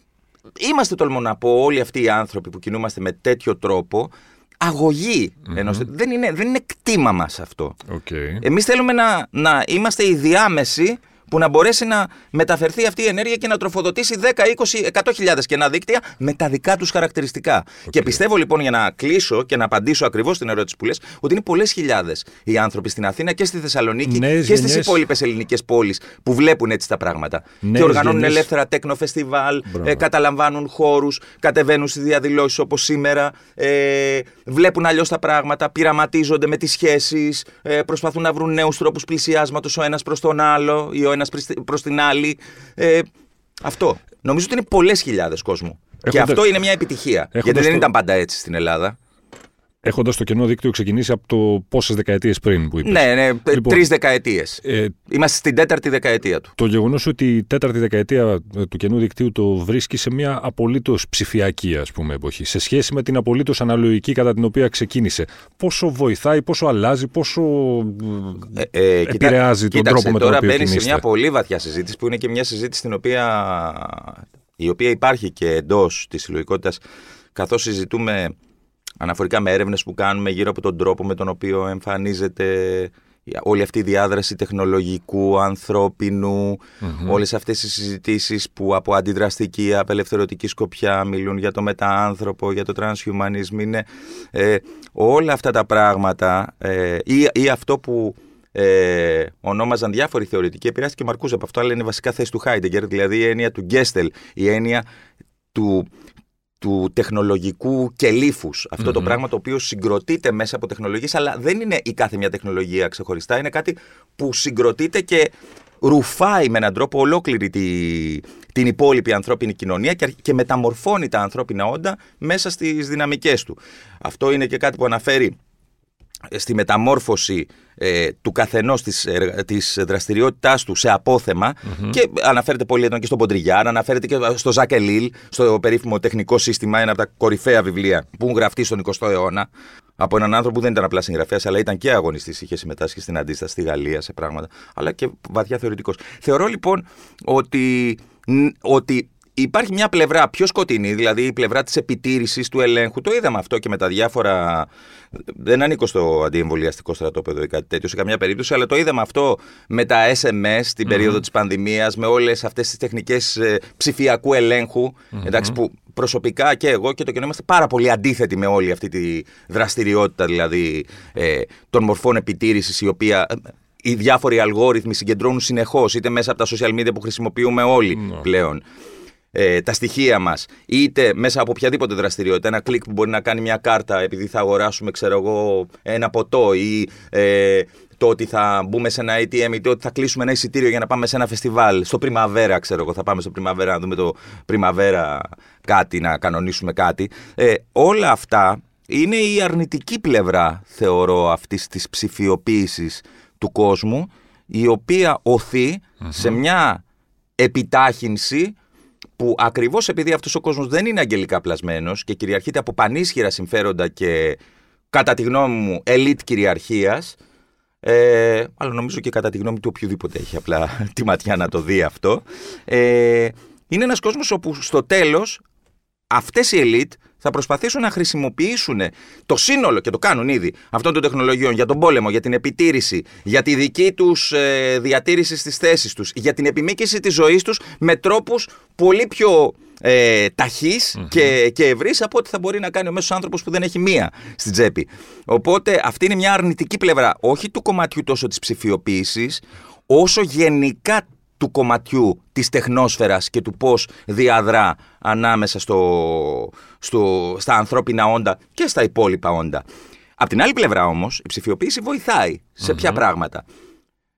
είμαστε τολμώ να πω όλοι αυτοί οι άνθρωποι που κινούμαστε με τέτοιο τρόπο αγωγή. Ενός, δεν, είναι, δεν είναι κτήμα μας αυτό. Okay. Εμείς θέλουμε να, να είμαστε οι διάμεσοι που να μπορέσει να μεταφερθεί αυτή η ενέργεια και να τροφοδοτήσει 10, 20, 100 κενά δίκτυα με τα δικά τους χαρακτηριστικά. Και πιστεύω λοιπόν για να κλείσω και να απαντήσω ακριβώς την ερώτηση που λες, ότι είναι πολλές χιλιάδες οι άνθρωποι στην Αθήνα και στη Θεσσαλονίκη και στις υπόλοιπες ελληνικές πόλεις που βλέπουν έτσι τα πράγματα. Νέες και οργανώνουν γενιές... ελεύθερα τέκνοφεστιβάλ, ε, καταλαμβάνουν χώρους, κατεβαίνουν στις διαδηλώσεις όπως σήμερα, ε, βλέπουν αλλιώς τα πράγματα, πειραματίζονται με τις σχέσεις, ε, προσπαθούν να βρουν νέους τρόπους πλησιάσματος ο ένας προς τον άλλο ή ο ένας προς την άλλη. Ε, αυτό. Νομίζω ότι είναι πολλές χιλιάδες κόσμου. Και αυτό είναι μια επιτυχία. Γιατί δεν ήταν πάντα έτσι στην Ελλάδα. Έχοντας το κενό δίκτυο ξεκινήσει από το πόσες δεκαετίες πριν που είπες. Ναι, ναι, λοιπόν, τρεις δεκαετίες. Ε, Είμαστε στην τέταρτη δεκαετία του. Το γεγονός ότι η τέταρτη δεκαετία ε, του κενού δικτύου το βρίσκει σε μια απολύτως ψηφιακή ας πούμε, εποχή, σε σχέση με την απολύτως αναλογική κατά την οποία ξεκίνησε. Πόσο βοηθάει, πόσο αλλάζει, πόσο ε, ε, επηρεάζει τον τρόπο με τον οποίο Τώρα μπαίνει σε μια πολύ βαθιά συζήτηση που είναι και μια συζήτηση στην οποία, η οποία υπάρχει και εντός της συλλογικότητας καθώς συζητούμε αναφορικά με έρευνες που κάνουμε γύρω από τον τρόπο με τον οποίο εμφανίζεται όλη αυτή η διάδραση τεχνολογικού, ανθρώπινου, mm-hmm. όλες αυτές οι συζητήσεις που από αντιδραστική, απελευθερωτική σκοπιά μιλούν για το μεταάνθρωπο, για το transhumanism, είναι ε, όλα αυτά τα πράγματα ε, ή, ή αυτό που ε, ονόμαζαν διάφοροι θεωρητικοί, επηρεάστηκε και Μαρκούζ από αυτό, αλλά είναι βασικά θέση του Χάιντεγκερ, δηλαδή η έννοια του Γκέστελ, η έννοια του του τεχνολογικού κελίφους. Αυτό το πράγμα το οποίο συγκροτείται μέσα από τεχνολογίες, αλλά δεν είναι η κάθε μια τεχνολογία ξεχωριστά. Είναι κάτι που συγκροτείται και ρουφάει με έναν τρόπο ολόκληρη τη, την υπόλοιπη ανθρώπινη κοινωνία και, και μεταμορφώνει τα ανθρώπινα όντα μέσα στις δυναμικές του. Αυτό είναι και κάτι που αναφέρει στη μεταμόρφωση ε, του καθενός της, της δραστηριότητάς του σε αποθεμα και αναφέρεται πολύ εδώ και στον Ποντριγιάν, αναφέρεται και στο Ζακελίλ, στο περίφημο τεχνικό σύστημα, ένα από τα κορυφαία βιβλία που έχουν γραφτεί στον 20ο αιώνα από έναν άνθρωπο που δεν ήταν απλά συγγραφέας, αλλά ήταν και αγωνιστής, είχε συμμετάσχει στην αντίσταση στη Γαλλία σε πράγματα, αλλά και βαθιά θεωρητικός. Θεωρώ λοιπόν ότι, ότι Υπάρχει μια πλευρά πιο σκοτεινή, δηλαδή η πλευρά της επιτήρησης του ελέγχου. Το είδαμε αυτό και με τα διάφορα. Δεν ανήκω στο αντιεμβολιαστικό στρατόπεδο ή κάτι τέτοιο σε καμιά περίπτωση, αλλά το είδαμε αυτό με τα SMS την περίοδο της πανδημίας, με όλες αυτές τις τεχνικές ε, ψηφιακού ελέγχου. Εντάξει, που προσωπικά και εγώ και το κοινό είμαστε πάρα πολύ αντίθετοι με όλη αυτή τη δραστηριότητα δηλαδή ε, των μορφών επιτήρησης, η οποία ε, οι διάφοροι αλγόριθμοι συγκεντρώνουν συνεχώς, είτε μέσα από τα social media που χρησιμοποιούμε όλοι ναι. πλέον ε, τα στοιχεία μας είτε μέσα από οποιαδήποτε δραστηριότητα, ένα κλικ που μπορεί να κάνει μια κάρτα επειδή θα αγοράσουμε ξέρω εγώ ένα ποτό ή ε, το ότι θα μπούμε σε ένα ATM ή το ότι θα κλείσουμε ένα εισιτήριο για να πάμε σε ένα φεστιβάλ στο Πριμαβέρα ξέρω εγώ θα πάμε στο Πριμαβέρα να δούμε το Πριμαβέρα κάτι, να κανονίσουμε κάτι. Ε, όλα αυτά είναι η αρνητική πλευρά θεωρώ αυτής της ψηφιοποίησης του κόσμου η οποία σε μια επιτάχυνση που ακριβώς επειδή αυτός ο κόσμος δεν είναι αγγελικά πλασμένος και κυριαρχείται από πανίσχυρα συμφέροντα και κατά τη γνώμη μου ελίτ κυριαρχίας. Ε, αλλά νομίζω και κατά τη γνώμη του οποιοδήποτε έχει απλά τη ματιά να το δει αυτό. Ε, είναι ένας κόσμος όπου στο τέλος αυτές οι ελίτ θα προσπαθήσουν να χρησιμοποιήσουν το σύνολο, και το κάνουν ήδη, αυτών των τεχνολογιών για τον πόλεμο, για την επιτήρηση, για τη δική τους ε, διατήρηση στις θέσεις τους, για την επιμήκυση της ζωής τους με τρόπους πολύ πιο ε, ταχυ και, και ευρύς από ό,τι θα μπορεί να κάνει ο μέσος άνθρωπος που δεν έχει μία στην τσέπη. Οπότε αυτή είναι μια αρνητική πλευρά, όχι του κομματιού τόσο της ψηφιοποίησης, όσο γενικά του κομματιού της τεχνόσφαιρας και του πώς διαδρά ανάμεσα στο, στο, στα ανθρώπινα όντα και στα υπόλοιπα όντα. Απ' την άλλη πλευρά όμως η ψηφιοποίηση βοηθάει σε ποια πράγματα.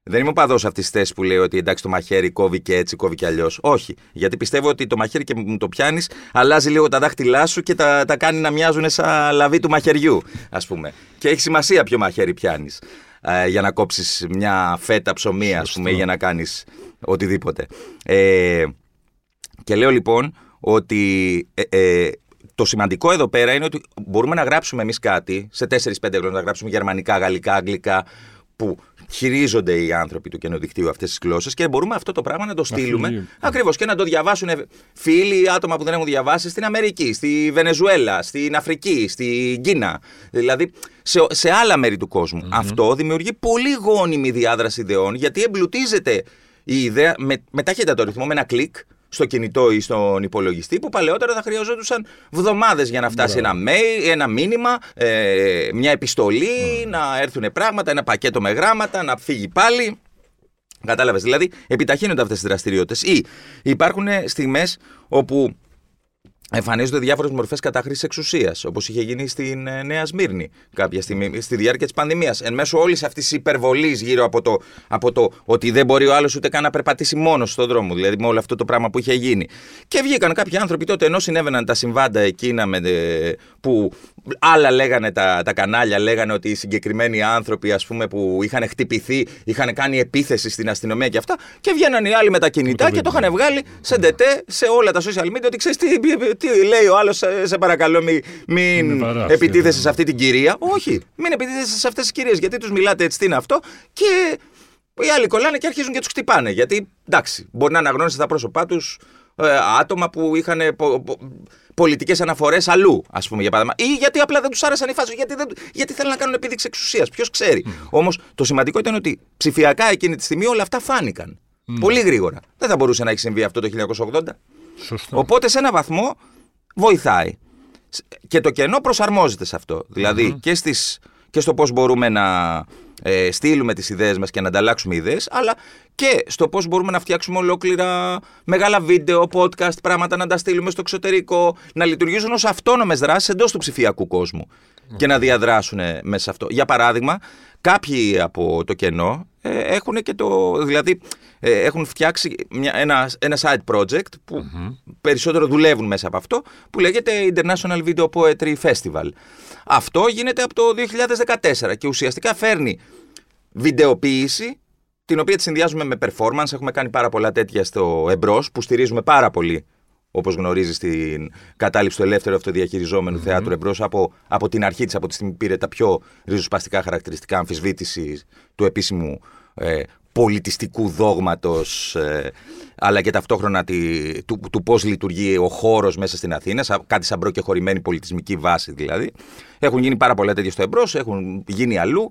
Δεν είμαι ο παδός αυτής της θέσης που λέει ότι εντάξει το μαχαίρι κόβει και έτσι, κόβει και αλλιώς. Όχι. Γιατί πιστεύω ότι το μαχαίρι και μου το πιάνεις, αλλάζει λίγο τα δάχτυλά σου και τα, τα κάνει να μοιάζουν σαν λαβή του μαχαιριού, ας πούμε. Και έχει σημασία ποιο μαχαίρι πιάνεις. Ε, για να κόψεις μια φέτα ψωμί, α πούμε, ή για να κάνεις οτιδήποτε. Ε, και λέω λοιπόν ότι ε, ε, το σημαντικό εδώ πέρα είναι ότι μπορούμε να γράψουμε εμείς κάτι σε 4-5 γλώσσες, να γράψουμε γερμανικά, γαλλικά, αγγλικά, που χειρίζονται οι άνθρωποι του καινοδικτύου αυτές τις γλώσσες και μπορούμε αυτό το πράγμα να το στείλουμε ακριβώς και να το διαβάσουν φίλοι, άτομα που δεν έχουν διαβάσει στην Αμερική, στη Βενεζουέλα, στην Αφρική, στην Κίνα. Δηλαδή σε, σε άλλα μέρη του κοσμου Αυτό δημιουργεί πολύ γόνιμη διάδραση ιδεών γιατί εμπλουτίζεται η ιδέα με, με ταχύτατο ρυθμό, με ένα κλικ στο κινητό ή στον υπολογιστή που παλαιότερα θα χρειαζόντουσαν βδομάδες για να φτάσει ένα mail, ένα μήνυμα, ε, μια επιστολή, να έρθουν πράγματα, ένα πακέτο με γράμματα, να φύγει πάλι. Κατάλαβες. Δηλαδή, επιταχύνονται αυτές τι δραστηριότητες. Ή υπάρχουν στιγμές όπου εμφανίζονται διάφορες μορφές κατάχρησης εξουσίας, όπως είχε γίνει στην ε, Νέα Σμύρνη κάποια στιγμή, στη διάρκεια της πανδημίας. Εν μέσω όλης αυτής της υπερβολής γύρω από το, από το ότι δεν μπορεί ο άλλος ούτε καν να περπατήσει μόνος στον δρόμο, δηλαδή με όλο αυτό το πράγμα που είχε γίνει. Και βγήκαν κάποιοι άνθρωποι τότε, ενώ συνέβαιναν τα συμβάντα εκείνα με, ε, που άλλα λέγανε τα, τα κανάλια, λέγανε ότι οι συγκεκριμένοι άνθρωποι ας πούμε, που είχαν χτυπηθεί, είχαν κάνει επίθεση στην αστυνομία και αυτά. Και βγαίναν οι άλλοι με τα κινητά και το είχαν βγάλει σε ντετέ σε όλα τα social media ότι ξέρεις τι, τι λέει ο άλλος, σε, παρακαλώ, μην, μην επιτίθεσαι σε αυτή την κυρία. Όχι, μην επιτίθεσαι σε αυτές τις κυρίες. Γιατί τους μιλάτε έτσι, τι είναι αυτό. Και οι άλλοι κολλάνε και αρχίζουν και τους χτυπάνε. Γιατί εντάξει, μπορεί να αναγνώρισε τα πρόσωπά τους ε, άτομα που είχαν πο, πο, πολιτικές αναφορές αλλού, ας πούμε, για παράδειγμα. Ή γιατί απλά δεν τους άρεσαν οι φάσει, γιατί, δεν, γιατί θέλουν να κάνουν επίδειξη εξουσίας. Ποιος ξέρει. Mm. Όμως το σημαντικό ήταν ότι ψηφιακά εκείνη τη στιγμή όλα αυτά φάνηκαν. Mm. Πολύ γρήγορα. Δεν θα μπορούσε να έχει συμβεί αυτό το 1980. Σωστό. Οπότε σε ένα βαθμό βοηθάει. Και το κενό προσαρμόζεται σε αυτό. Δηλαδή και, στις, και στο πώς μπορούμε να ε, στείλουμε τις ιδέες μας και να ανταλλάξουμε ιδέες, αλλά και στο πώς μπορούμε να φτιάξουμε ολόκληρα μεγάλα βίντεο, podcast, πράγματα να τα στείλουμε στο εξωτερικό, να λειτουργήσουν ως αυτόνομες δράσεις εντός του ψηφιακού κόσμου και να διαδράσουν μέσα σε αυτό. Για παράδειγμα, κάποιοι από το κενό ε, έχουν και το. Δηλαδή, ε, έχουν φτιάξει μια, ένα, ένα side project που περισσότερο δουλεύουν μέσα από αυτό, που λέγεται International Video Poetry Festival. Αυτό γίνεται από το 2014 και ουσιαστικά φέρνει βιντεοποίηση, την οποία τη συνδυάζουμε με performance. Έχουμε κάνει πάρα πολλά τέτοια στο εμπρός, που στηρίζουμε πάρα πολύ όπω γνωρίζει στην κατάληψη του ελεύθερου αυτοδιαχειριζόμενου mm-hmm. θεάτρου εμπρό από, από την αρχή τη, από τη στιγμή που πήρε τα πιο ριζοσπαστικά χαρακτηριστικά αμφισβήτηση του επίσημου ε, πολιτιστικού δόγματος ε, αλλά και ταυτόχρονα τη, του, του πώς λειτουργεί ο χώρος μέσα στην Αθήνα, κάτι σαν προκεχωρημένη πολιτισμική βάση δηλαδή. Έχουν γίνει πάρα πολλά τέτοια στο εμπρός, έχουν γίνει αλλού.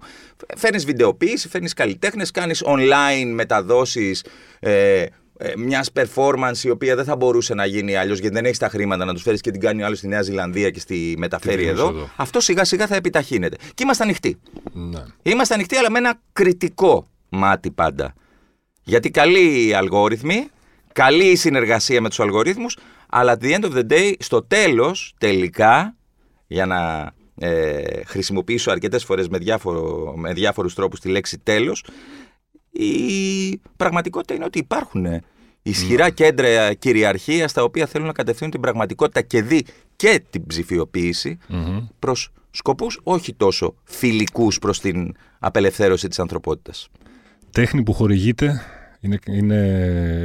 Φέρνεις βιντεοποίηση, φέρνεις καλλιτέχνες, κάνεις online μεταδόσεις ε, ε, μιας performance η οποία δεν θα μπορούσε να γίνει αλλιώς γιατί δεν έχεις τα χρήματα να τους φέρεις και την κάνει άλλος στη Νέα Ζηλανδία και στη μεταφέρει εδώ. εδώ. Αυτό σιγά σιγά θα επιταχύνεται. Και είμαστε ανοιχτοί. Ναι. Είμαστε ανοιχτοί, αλλά με ένα κριτικό μάτι πάντα. Γιατί καλή οι αλγόριθμοι, καλή η συνεργασία με τους αλγορίθμους, αλλά at the end of the day, στο τέλος, τελικά, για να ε, χρησιμοποιήσω αρκετές φορές με, διάφορο, με διάφορους τρόπους τη λέξη τέλος, η πραγματικότητα είναι ότι υπάρχουν ισχυρά ναι. κέντρα κυριαρχίας τα οποία θέλουν να κατευθύνουν την πραγματικότητα και δει και την ψηφιοποίηση mm-hmm. προς σκοπούς όχι τόσο φιλικούς προς την απελευθέρωση της ανθρωπότητας τέχνη που χορηγείται, είναι, είναι,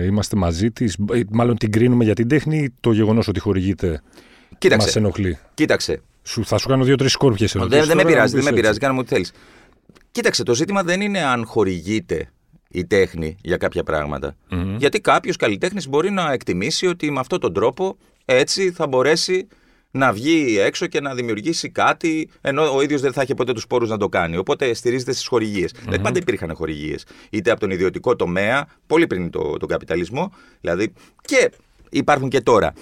είμαστε μαζί της, μάλλον την κρίνουμε για την τέχνη ή το γεγονός ότι χορηγείται μας ενοχλεί; Κοίταξε. Σου, θα σου κάνω δύο-τρει σκόρπιες ερωτήσει. Δεν, δεν με πειράζει, δεν με πειράζει, κάνουμε ό,τι θέλεις. Κοίταξε, το ζήτημα δεν είναι αν χορηγείται η τέχνη για κάποια Γιατί κάποιος καλλιτέχνης μπορεί να εκτιμήσει ότι με αυτόν τον τρόπο έτσι θα μπορέσει να βγει έξω και να δημιουργήσει κάτι, ενώ ο ίδιος δεν θα έχει ποτέ τους πόρους να το κάνει. Οπότε στηρίζεται στις χορηγίες. Mm-hmm. Δηλαδή πάντα υπήρχαν χορηγίες. Είτε από τον ιδιωτικό τομέα, πολύ πριν το, τον καπιταλισμό, δηλαδή. Και υπάρχουν και τώρα.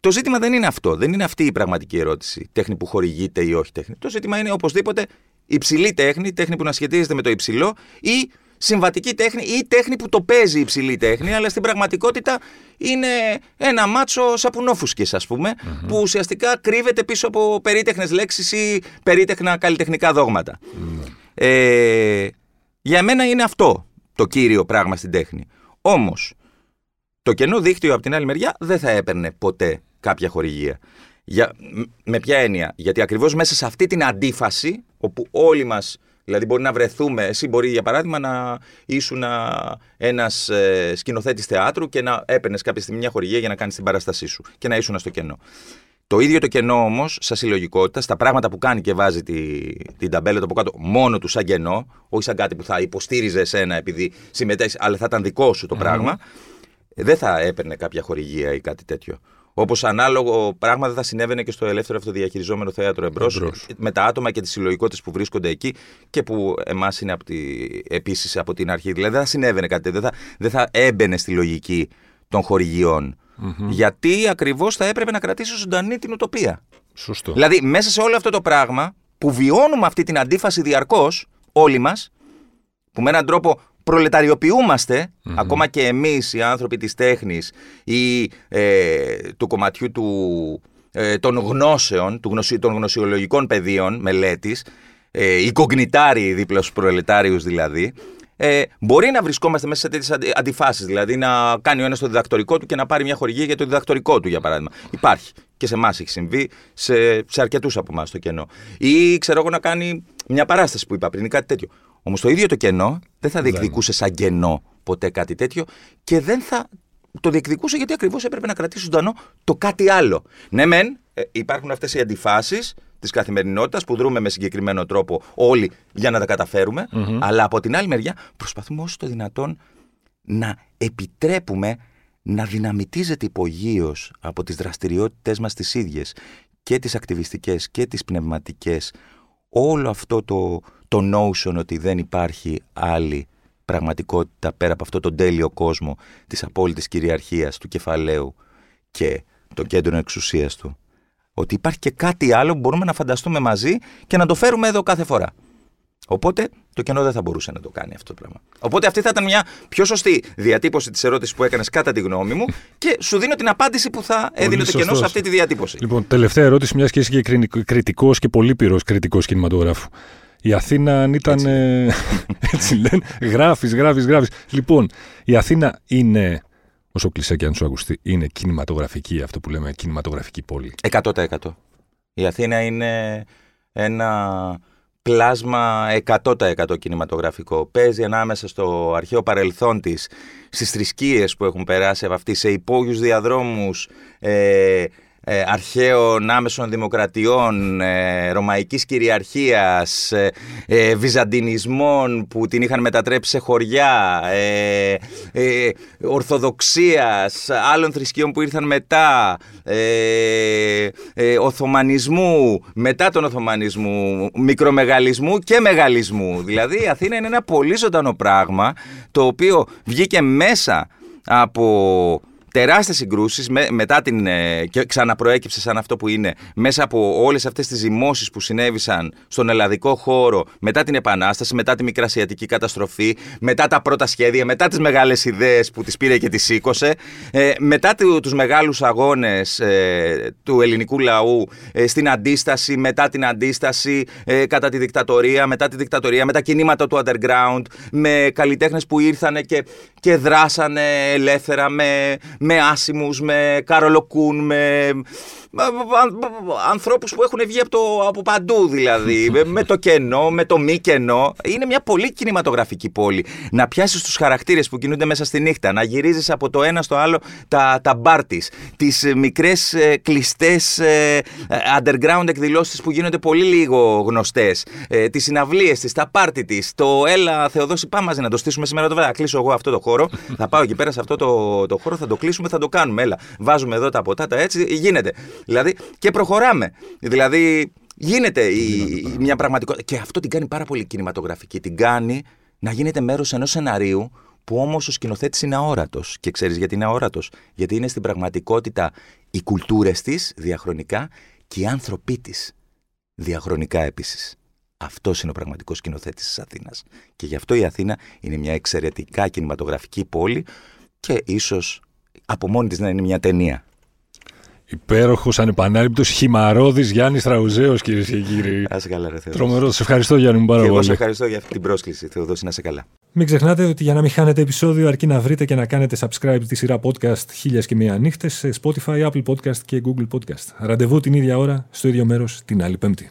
Το ζήτημα δεν είναι αυτό. Δεν είναι αυτή η πραγματική ερώτηση. Τέχνη που χορηγείται ή όχι τέχνη. Το ζήτημα είναι οπωσδήποτε υψηλή τέχνη, τέχνη που να σχετίζεται με το υψηλό ή συμβατική τέχνη ή τέχνη που το παίζει υψηλή τέχνη, αλλά στην πραγματικότητα είναι ένα μάτσο σαπουνόφουσκες ας πουμε που ουσιαστικά κρύβεται πίσω από περίτεχνες λέξεις ή περίτεχνα καλλιτεχνικά δόγματα. Ε, για μένα είναι αυτό. το κύριο πράγμα στην τέχνη. Όμως, το κενό δίκτυο από την άλλη μεριά δεν θα έπαιρνε ποτέ κάποια χορηγία. Για, με ποια έννοια, Γιατί ακριβώς μέσα σε αυτή την αντίφαση, όπου όλοι μας Δηλαδή, μπορεί να βρεθούμε. Εσύ μπορεί, για παράδειγμα, να ήσουν ένας ε, σκηνοθέτης θεάτρου και να έπαιρνες κάποια στιγμή μια χορηγία για να κάνεις την παράστασή σου και να ήσουν στο κενό. Το ίδιο το κενό όμως, σαν συλλογικότητα, στα πράγματα που κάνει και βάζει τη, την ταμπέλα το από κάτω μόνο του σαν κενό, όχι σαν κάτι που θα υποστήριζε εσένα επειδή συμμετέχεις, αλλά θα ήταν δικό σου το πράγμα, δεν θα έπαιρνε κάποια χορηγία ή κάτι τέτοιο. Όπως ανάλογο πράγμα δεν θα συνέβαινε και στο ελεύθερο αυτοδιαχειριζόμενο θέατρο εμπρός με τα άτομα και τις συλλογικότητες που βρίσκονται εκεί και που εμάς είναι από επίσης από την αρχή. Δηλαδή δεν θα συνέβαινε κάτι τέτοιο. Δεν θα, δεν θα έμπαινε στη λογική των χορηγιών. Γιατί ακριβώς θα έπρεπε να κρατήσει ζωντανή την ουτοπία. Σωστό. Δηλαδή μέσα σε όλο αυτό το πράγμα που βιώνουμε αυτή την αντίφαση διαρκώς όλοι μας, που με έναν τρόπο προλεταριοποιούμαστε, ακόμα και εμείς οι άνθρωποι της τέχνης ή ε, του κομματιού του, ε, των γνώσεων, του γνωσι, των γνωσιολογικών πεδίων μελέτης, ε, οι κογνητάροι δίπλα στους προλετάριους δηλαδή, ε, μπορεί να βρισκόμαστε μέσα σε τέτοιες αντιφάσεις. Δηλαδή να κάνει ο ένας το διδακτορικό του και να πάρει μια χορηγία για το διδακτορικό του, για παράδειγμα. Υπάρχει. Και σε εμάς έχει συμβεί, σε, σε αρκετούς από εμάς το κενό. Ή ξέρω εγώ να κάνει μια παράσταση που είπα πριν ή κάτι τέτοιο. Όμως το ίδιο το κενό δεν θα διεκδικούσε σαν κενό ποτέ κάτι τέτοιο και δεν θα το διεκδικούσε γιατί ακριβώς έπρεπε να κρατήσει ζωντανό το κάτι άλλο. Ναι, μεν ε, υπάρχουν αυτές οι αντιφάσεις της καθημερινότητας που δρούμε με συγκεκριμένο τρόπο όλοι για να τα καταφερουμε αλλά από την άλλη μεριά προσπαθούμε όσο το δυνατόν να επιτρέπουμε να δυναμητίζεται υπογείως από τις δραστηριότητες μας τις ίδιες και τις ακτιβιστικές και τις πνευματικές όλο αυτό το, το notion ότι δεν υπάρχει άλλη πραγματικότητα πέρα από αυτό τον τέλειο κόσμο της απόλυτης κυριαρχίας του κεφαλαίου και το κέντρο εξουσίας του. Ότι υπάρχει και κάτι άλλο που μπορούμε να φανταστούμε μαζί και να το φέρουμε εδώ κάθε φορά. Οπότε το κενό δεν θα μπορούσε να το κάνει αυτό το πράγμα. Οπότε αυτή θα ήταν μια πιο σωστή διατύπωση της ερώτησης που έκανες κατά τη γνώμη μου και σου δίνω την απάντηση που θα έδινε το κενό σε αυτή τη διατύπωση. Λοιπόν, τελευταία ερώτηση, μια και είσαι και κριτικός και πολύπειρος κριτικός κινηματογράφου. Η Αθήνα αν ήταν. Έτσι, ε, έτσι λένε. Γράφεις, γράφεις, γράφεις. Λοιπόν, η Αθήνα είναι. Όσο κλεισέ και αν σου ακουστεί, είναι κινηματογραφική, αυτό που λέμε κινηματογραφική πόλη. 100%. Η Αθήνα είναι ένα πλάσμα 100% κινηματογραφικό. Παίζει ανάμεσα στο αρχαίο παρελθόν της, στις θρησκείες που έχουν περάσει από αυτής, σε υπόγειους διαδρόμους, ε, ε, αρχαίων άμεσων δημοκρατιών, ε, ρωμαϊκής κυριαρχίας, ε, ε, βυζαντινισμών που την είχαν μετατρέψει σε χωριά, ε, ε, ορθοδοξίας, άλλων θρησκείων που ήρθαν μετά, οθωμανισμού, μετά τον οθωμανισμό, μικρομεγαλισμού και μεγαλισμού. Δηλαδή η Αθήνα είναι ένα πολύ ζωντανό πράγμα το οποίο βγήκε μέσα από τεράστιες συγκρούσεις με, μετά την. Ε, και ξαναπροέκυψε σαν αυτό που είναι μέσα από όλες αυτές τις ζυμώσεις που συνέβησαν στον ελλαδικό χώρο μετά την Επανάσταση, μετά τη Μικρασιατική καταστροφή, μετά τα πρώτα σχέδια, μετά τις μεγάλες ιδέες που τις πήρε και τις σήκωσε, ε, μετά του μεγάλους αγώνες ε, του ελληνικού λαού ε, στην αντίσταση, μετά την αντίσταση, ε, κατά τη δικτατορία, μετά τη δικτατορία, με τα κινήματα του underground, με καλλιτέχνες που ήρθαν και, και δράσανε ελεύθερα με, με άσημους, με καρολοκούν, με ανθρώπους που έχουν βγει από, το, από παντού δηλαδή, με το κενό, με το μη κενό. Είναι μια πολύ κινηματογραφική πόλη. Να πιάσεις τους χαρακτήρες που κινούνται μέσα στη νύχτα, να γυρίζεις από το ένα στο άλλο τα, τα μπάρ της, τις μικρές ε, κλειστές ε, underground εκδηλώσεις που γίνονται πολύ λίγο γνωστές, ε, τις συναυλίες της, τα πάρτι της, το έλα Θεοδόση πάμε μαζί να το στήσουμε σήμερα το βράδυ. Κλείσω εγώ αυτό το χώρο, θα πάω εκεί πέρα σε αυτό το, το χώρο, θα το κλείσουμε, θα το κάνουμε. Έλα, βάζουμε εδώ τα ποτά, τα έτσι, γίνεται. Δηλαδή, και προχωράμε. Δηλαδή, γίνεται η, μια πραγματικότητα. Και αυτό την κάνει πάρα πολύ κινηματογραφική. Την κάνει να γίνεται μέρος ενός σεναρίου που όμως ο σκηνοθέτης είναι αόρατος. Και ξέρεις γιατί είναι αόρατος; Γιατί είναι στην πραγματικότητα οι κουλτούρες της διαχρονικά και οι άνθρωποι της διαχρονικά επίσης. Αυτός είναι ο πραγματικός σκηνοθέτης της Αθήνας. Και γι' αυτό η Αθήνα είναι μια εξαιρετικά κινηματογραφική πόλη και ίσως από μόνη της να είναι μια ταινία. Υπέροχος, ανεπανάληπτος, χυμαρόδης Γιάννης Τραουζέος, κυρίες και κύριοι. Να σε καλά, ρε Τρομερός, σε ευχαριστώ Γιάννη μου πάρα πολύ. Εγώ σε ευχαριστώ για αυτή την πρόσκληση, Θεοδόση, να σε καλά. Μην ξεχνάτε ότι για να μην χάνετε επεισόδιο αρκεί να βρείτε και να κάνετε subscribe τη σειρά podcast χίλιας και μία νύχτες σε Spotify, Apple Podcast και Google Podcast. Ραντεβού την ίδια ώρα, στο ίδιο μέρος, την άλλη πέμπτη.